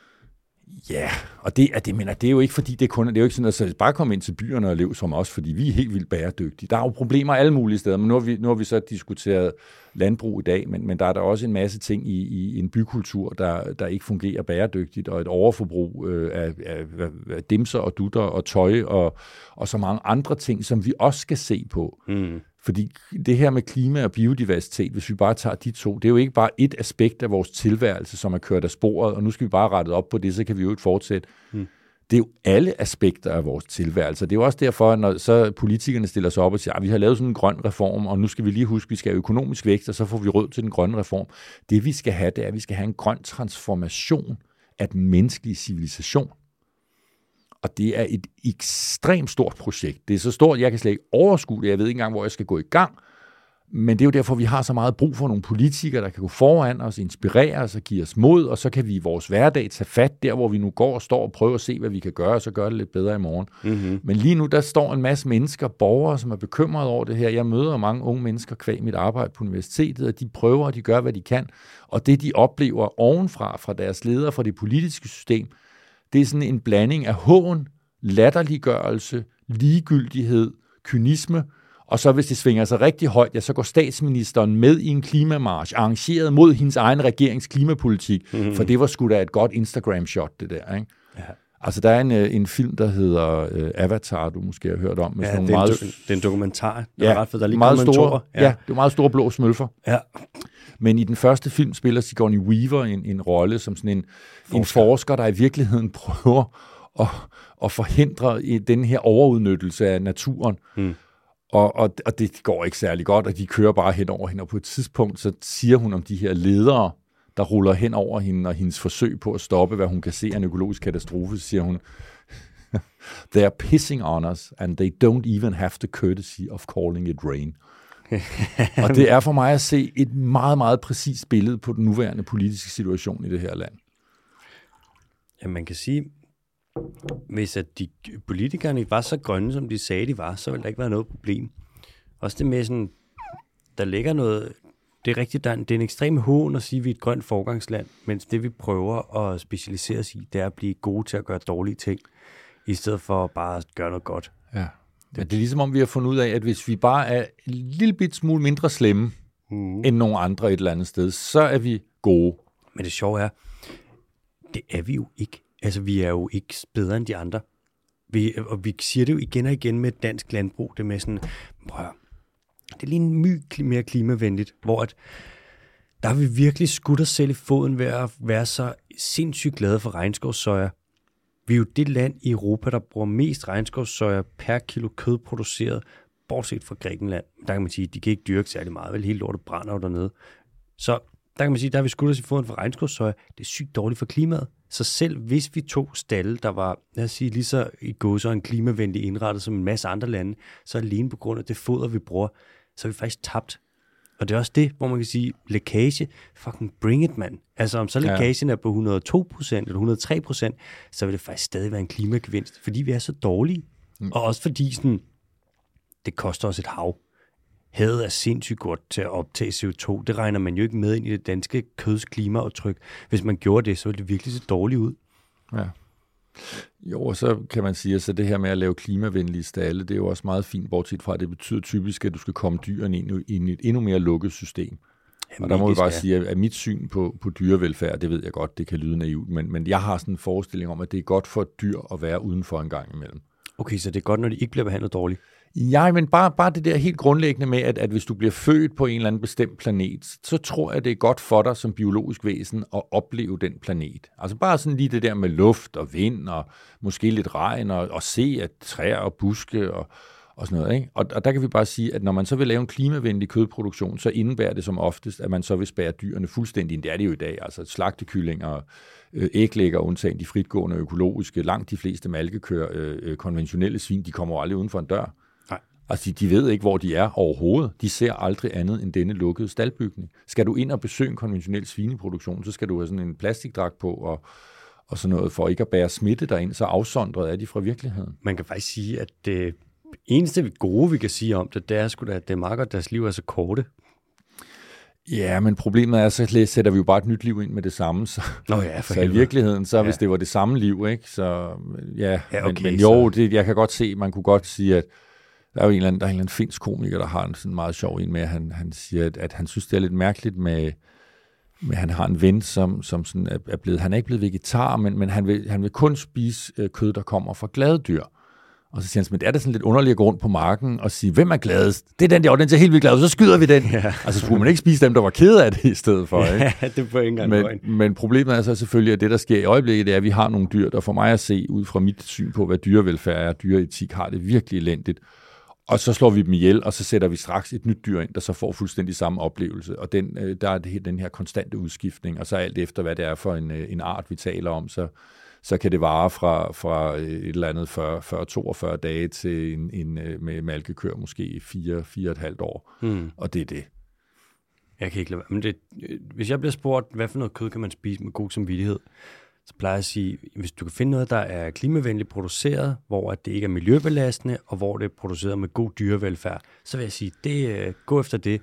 Ja, og det, at det, mener, det er jo ikke, fordi det er kun, det er jo ikke sådan, at så bare komme ind til byerne og leve som os, fordi vi er helt vildt bæredygtige. Der er jo problemer alle mulige steder, men nu har vi, nu har vi så diskuteret landbrug i dag, men, men der er der også en masse ting i, i en bykultur, der, der ikke fungerer bæredygtigt, og et overforbrug øh, af, af, af dimser og dutter og tøj og, og så mange andre ting, som vi også skal se på. Mm. Fordi det her med klima og biodiversitet, hvis vi bare tager de to, det er jo ikke bare et aspekt af vores tilværelse, som er kørt af sporet, og nu skal vi bare rette op på det, så kan vi jo ikke fortsætte. Mm. Det er jo alle aspekter af vores tilværelse. Det er jo også derfor, når så politikerne stiller sig op og siger, at ah, vi har lavet sådan en grøn reform, og nu skal vi lige huske, at vi skal have økonomisk vækst, og så får vi råd til den grønne reform. Det vi skal have, det er, at vi skal have en grøn transformation af den menneskelige civilisation. Og det er et ekstremt stort projekt. Det er så stort, jeg kan slet ikke overskue det. Jeg ved ikke engang, hvor jeg skal gå i gang. Men det er jo derfor, vi har så meget brug for nogle politikere, der kan gå foran os, inspirere os og give os mod, og så kan vi i vores hverdag tage fat der, hvor vi nu går og står og prøver at se, hvad vi kan gøre, og så gøre det lidt bedre i morgen. Mm-hmm. Men lige nu, der står en masse mennesker, borgere, som er bekymrede over det her. Jeg møder mange unge mennesker kvæg mit arbejde på universitetet, og de prøver, og de gør, hvad de kan. Og det, de oplever ovenfra, fra deres ledere, fra det politiske system, det er sådan en blanding af hån, latterliggørelse, ligegyldighed, kynisme, og så hvis det svinger sig rigtig højt, ja, så går statsministeren med i en klimamarsch, arrangeret mod hendes egen regerings klimapolitik, mm-hmm. for det var sgu da et godt Instagram-shot, det der, ikke? Ja. Altså, der er en, øh, en film, der hedder uh, Avatar, du måske har hørt om. Med ja, sådan det, er meget, en, det er en dokumentar. Det ja, er ret fedt. Der er lige meget store, ja. ja, det er meget store blå smølfer. Ja. Men i den første film spiller Sigourney Weaver en, en rolle som sådan en forsker. en forsker, der i virkeligheden prøver at, at forhindre den her overudnyttelse af naturen. Hmm. Og, og, og det går ikke særlig godt, og de kører bare hen over hende. Og på et tidspunkt, så siger hun om de her ledere, der ruller hen over hende, og hendes forsøg på at stoppe, hvad hun kan se af en økologisk katastrofe, siger hun, they are pissing on us, and they don't even have the courtesy of calling it rain. og det er for mig at se et meget, meget præcist billede på den nuværende politiske situation i det her land. Ja, man kan sige, hvis at de politikerne var så grønne, som de sagde, de var, så ville der ikke være noget problem. Også det med sådan, der ligger noget, det er rigtigt, der er en, det er en ekstrem hån at sige, at vi er et grønt forgangsland, mens det vi prøver at specialisere os i, det er at blive gode til at gøre dårlige ting, i stedet for bare at gøre noget godt. Ja. Ja, det er ligesom om, vi har fundet ud af, at hvis vi bare er en lille bit smule mindre slemme mm. end nogle andre et eller andet sted, så er vi gode. Men det sjove er, det er vi jo ikke. Altså, vi er jo ikke bedre end de andre. Vi, og vi siger det jo igen og igen med dansk landbrug, det med sådan, prøv det er lige en my mere klimavenligt, hvor at, der har vi virkelig skudt os selv i foden ved at være så sindssygt glade for regnskovssøjer. Vi er jo det land i Europa, der bruger mest regnskovssøjer per kilo kød produceret, bortset fra Grækenland. Der kan man sige, at de kan ikke dyrke særlig meget, vel hele lortet brænder jo dernede. Så der kan man sige, der har vi skudt os i foden for regnskovssøjer. Det er sygt dårligt for klimaet. Så selv hvis vi tog stalle, der var, lad os sige, lige så i går så en klimavenlig indrettet som en masse andre lande, så alene på grund af det foder, vi bruger, så er vi faktisk tabt. Og det er også det, hvor man kan sige, lækage, fucking bring it, man. Altså om så lækagen ja. er på 102% eller 103% så vil det faktisk stadig være en klimagevinst, fordi vi er så dårlige. Mm. Og også fordi sådan, det koster os et hav. Havet er sindssygt godt til at optage CO2. Det regner man jo ikke med ind i det danske køds klimaaftryk. Hvis man gjorde det, så ville det virkelig se dårligt ud. Ja. Jo, og så kan man sige, at så det her med at lave klimavenlige stalle, det er jo også meget fint, bortset fra, at det betyder typisk, at du skal komme dyrene ind i et endnu mere lukket system. Jamen, og der må vi bare sige, at mit syn på, på dyrevelfærd, det ved jeg godt, det kan lyde naivt, men, men jeg har sådan en forestilling om, at det er godt for dyr at være udenfor en gang imellem. Okay, så det er godt, når de ikke bliver behandlet dårligt? Ja, men bare, bare det der helt grundlæggende med, at, at hvis du bliver født på en eller anden bestemt planet, så tror jeg, det er godt for dig som biologisk væsen at opleve den planet. Altså bare sådan lige det der med luft og vind og måske lidt regn og, og se at træer og buske og, og sådan noget. Ikke? Og, og der kan vi bare sige, at når man så vil lave en klimavenlig kødproduktion, så indebærer det som oftest, at man så vil spære dyrene fuldstændig. Det er det jo i dag. Altså slagtekyllinger, øh, æglægger, undtagen de fritgående økologiske, langt de fleste malkekøer, øh, øh konventionelle svin, de kommer aldrig uden for en dør. Altså, de ved ikke, hvor de er overhovedet. De ser aldrig andet end denne lukkede staldbygning. Skal du ind og besøge en konventionel svineproduktion, så skal du have sådan en plastikdragt på og, og sådan noget, for ikke at bære smitte derind, så afsondret er de fra virkeligheden. Man kan faktisk sige, at det eneste gode, vi kan sige om det, det er sgu da, at det er meget godt, deres liv er så korte. Ja, men problemet er, så sætter vi jo bare et nyt liv ind med det samme. Så, Nå ja, for så i virkeligheden, så Ja. hvis det var det samme liv, ikke, så ja, Ja, okay, men, men jo, så- det, jeg kan godt se, man kunne godt sige, at der er jo en eller anden, der er en eller anden finsk komiker, der har en sådan meget sjov en med, at han, han siger, at, at han synes, det er lidt mærkeligt med, med han har en ven, som, som sådan er, er blevet, han er ikke blevet vegetar, men, men han, vil, han vil kun spise øh, kød, der kommer fra glade dyr. Og så siger han, men det er da sådan lidt underligt at gå rundt på marken og sige, hvem er gladest? Det er den der, og den ser helt vildt glad så skyder vi den. Ja. Altså skulle man ikke spise dem, der var ked af det i stedet for, ikke? Ja, det er på ingen. Men, men problemet er så selvfølgelig, at det, der sker i øjeblikket, det er, at vi har nogle dyr, der for mig at se, ud fra mit syn på, hvad dyrevelfærd er, dyreetik, har det virkelig elendigt. Og så slår vi dem ihjel, og så sætter vi straks et nyt dyr ind, der så får fuldstændig samme oplevelse. Og den, øh, der er det, den her konstante udskiftning, og så alt efter, hvad det er for en, øh, en art, vi taler om, så, så kan det vare fra, fra øh, et eller andet 40-42 dage til en, en øh, med malkekør måske 4-4,5 år. Hmm. Og det er det. Jeg kan ikke lade være. Men det, hvis jeg bliver spurgt, hvad for noget kød kan man spise med god samvittighed, så plejer jeg at sige, hvis du kan finde noget, der er klimavenligt produceret, hvor at det ikke er miljøbelastende, og hvor det er produceret med god dyrevelfærd, så vil jeg sige, det, øh, gå efter det.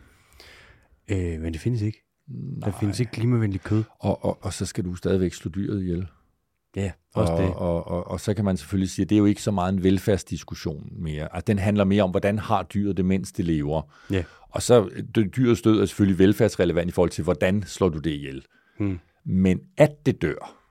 Øh, men det findes ikke. Der findes ikke klimavenligt kød. Og, og, og så skal du stadigvæk slå dyret ihjel. Ja, også og, det. Og, og, og så kan man selvfølgelig sige, at det er jo ikke så meget en velfærdsdiskussion mere. Altså, den handler mere om, hvordan har dyret det, mens det lever. Ja. Og så dyrets død er selvfølgelig velfærdsrelevant i forhold til, hvordan slår du det ihjel. Hmm. Men at det dør,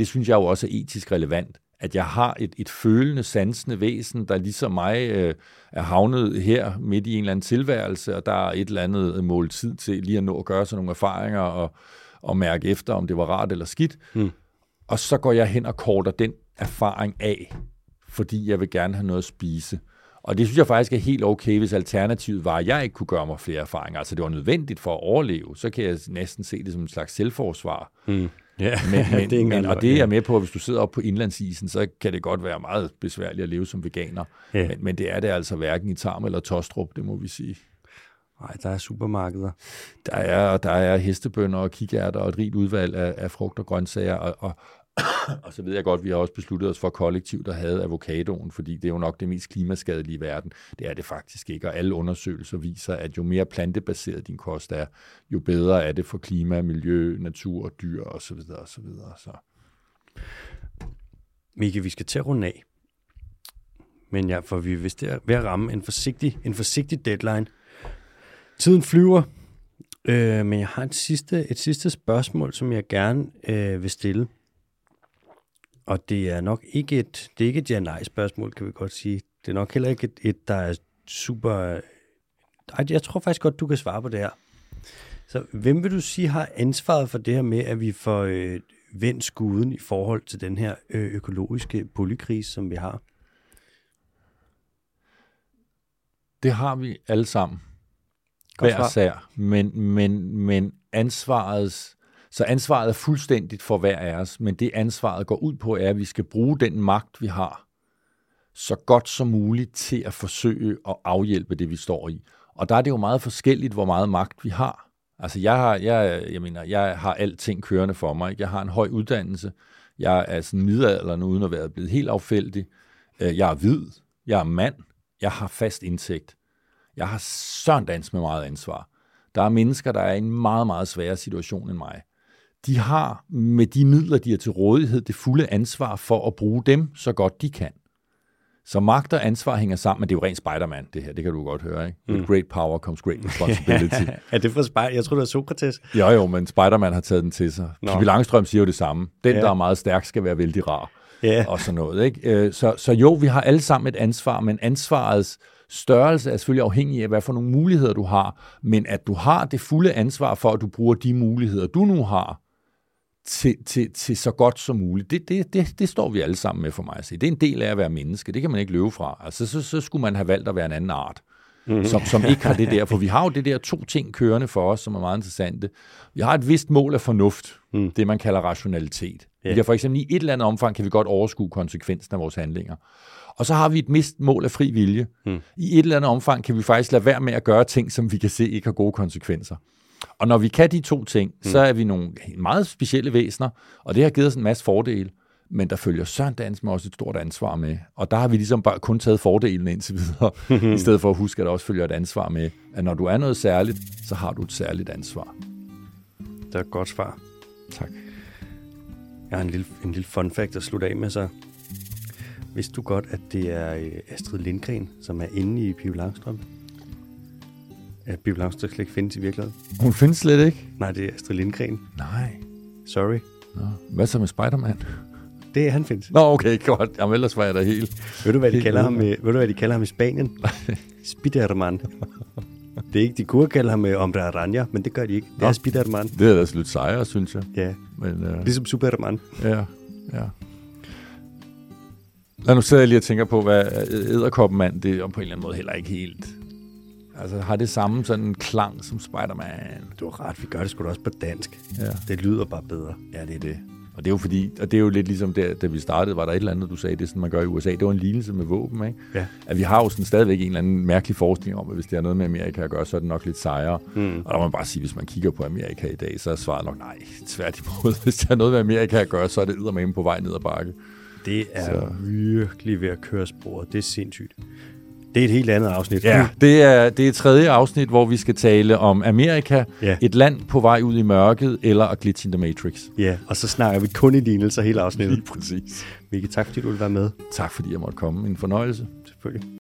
det synes jeg jo også er etisk relevant. At jeg har et, et følende, sansende væsen, der ligesom mig øh, er havnet her midt i en eller anden tilværelse, og der er et eller andet mål tid til lige at nå at gøre sig nogle erfaringer og, og mærke efter, om det var rart eller skidt. Hmm. Og så går jeg hen og korter den erfaring af, fordi jeg vil gerne have noget at spise. Og det synes jeg faktisk er helt okay, hvis alternativet var, at jeg ikke kunne gøre mig flere erfaringer. Altså det var nødvendigt for at overleve. Så kan jeg næsten se det som en slags selvforsvar. Hmm. Ja, Men, men, det er men, og det er jeg med på, at hvis du sidder oppe på indlandsisen, så kan det godt være meget besværligt at leve som veganer. Ja. Men, men det er det altså hverken i Tarm eller Tostrup, det må vi sige. Nej, der er supermarkeder. Der er, der er hestebønder og kikærter og et rigt udvalg af, af frugt og grøntsager, og, og, og så ved jeg godt, at vi har også besluttet os for kollektivt at have avocadoen, fordi det er jo nok det mest klimaskadelige i verden. Det er det faktisk ikke, og alle undersøgelser viser, at jo mere plantebaseret din kost er, jo bedre er det for klima, miljø, natur, dyr osv. osv. Så. Mikke, vi skal til at runde af. Men ja, for vi er vist der- ved at ramme en forsigtig, en forsigtig deadline. Tiden flyver, øh, men jeg har et sidste, et sidste spørgsmål, som jeg gerne øh, vil stille. Og det er nok ikke et, det er ikke et ja-nej spørgsmål, kan vi godt sige. Det er nok heller ikke et, et der er super... Ej, jeg tror faktisk godt, du kan svare på det her. Så hvem vil du sige har ansvaret for det her med, at vi får øh, vendt skuden i forhold til den her øh, økologiske polykrise, som vi har? Det har vi alle sammen. Godt hver sær. Men, men, men ansvarets, så ansvaret er fuldstændigt for hver af os, men det ansvaret går ud på, er, at vi skal bruge den magt, vi har, så godt som muligt til at forsøge at afhjælpe det, vi står i. Og der er det jo meget forskelligt, hvor meget magt vi har. Altså jeg har, jeg, jeg mener, jeg har alting kørende for mig. Ikke? Jeg har en høj uddannelse. Jeg er sådan middelalderen uden at være blevet helt affældig. Øh, jeg er hvid. Jeg er mand. Jeg har fast indtægt. Jeg har søndans med meget ansvar. Der er mennesker, der er i en meget, meget sværere situation end mig. De har med de midler, de har til rådighed, det fulde ansvar for at bruge dem så godt de kan. Så magt og ansvar hænger sammen, men det er jo rent Spider-Man, det her. Det kan du godt høre, ikke? With great power comes great responsibility. er det for spejl? Jeg tror, det var Sokrates. jo, jo, men Spider-Man har taget den til sig. Nå. Pippi Langstrøm siger jo det samme. Den, Ja. der er meget stærk, skal være vældig rar. Ja. og sådan noget. Ikke? Øh, Så, så jo, vi har alle sammen et ansvar, men ansvarets størrelse er selvfølgelig afhængig af, hvad for nogle muligheder du har, men at du har det fulde ansvar for, at du bruger de muligheder, du nu har, til, til, til så godt som muligt. Det, det, det, det står vi alle sammen med for mig at se. Det er en del af at være menneske. Det kan man ikke løbe fra. Altså, så, så skulle man have valgt at være en anden art, mm. som, som ikke har det der. For vi har jo det der to ting kørende for os, som er meget interessante. Vi har et vist mål af fornuft, mm. det man kalder rationalitet. Ja. Vi kan for eksempel i et eller andet omfang, kan vi godt overskue konsekvensen af vores handlinger. Og så har vi et mist mål af fri vilje. Mm. I et eller andet omfang kan vi faktisk lade være med at gøre ting, som vi kan se ikke har gode konsekvenser. Og når vi kan de to ting, mm. så er vi nogle meget specielle væsener, og det har givet os en masse fordele. Men der følger søren dans med også et stort ansvar med. Og der har vi ligesom bare kun taget fordelen indtil videre, i stedet for at huske, at der også følger et ansvar med, at når du er noget særligt, så har du et særligt ansvar. Det er et godt svar. Tak. Jeg har en lille, en lille fun fact at slutte af med, så vidste du godt, at det er øh, Astrid Lindgren, som er inde i Pippi Langstrømpe? At Pippi Langstrømpe slet ikke findes i virkeligheden? Hun findes slet ikke. Nej, det er Astrid Lindgren. Nej. Sorry. Nå. Hvad så med Spider-Man? Det er han findes. Nå, okay, godt. Jamen, ellers var jeg da helt... Ved du, hvad de kalder ham, i- ved du, hvad de kalder ham i Spanien? Spiderman. Det er ikke, de kunne kalde ham øh, Hombre Araña, men det gør de ikke. Det Nå. er Spiderman. Det er da slut sejre, synes jeg. Ja, Men, uh... ligesom Superman. Ja, ja. Lad nu sidder jeg lige og tænker på, hvad æderkoppemand, det er på en eller anden måde heller ikke helt... Altså, har det samme sådan en klang som Spider-Man? Du har ret, vi gør det sgu da også på dansk. Ja. Det lyder bare bedre. ja, det er det. Og det er jo fordi, og det er jo lidt ligesom der, da vi startede, var der et eller andet, du sagde, det er sådan, man gør i USA. Det var en lignelse med våben, ikke? Ja. At vi har jo sådan stadigvæk en eller anden mærkelig forskning om, at hvis det har noget med Amerika at gøre, så er det nok lidt sejere. Mm. Og der må man bare sige, hvis man kigger på Amerika i dag, så er svaret nok nej, tværtimod. Hvis det har noget med Amerika at gøre, så er det eddermame på vej ned ad bakke. Det er så. virkelig ved at køre sporet. Det er sindssygt. Det er et helt andet afsnit. Ja, det er, det er tredje afsnit, hvor vi skal tale om Amerika, Ja. et land på vej ud i mørket, eller A Glitch in the Matrix. ja, og så snakker vi kun i lignelser hele afsnittet. præcis. Mikke, tak fordi du ville være med. Tak fordi jeg måtte komme. En fornøjelse. Selvfølgelig.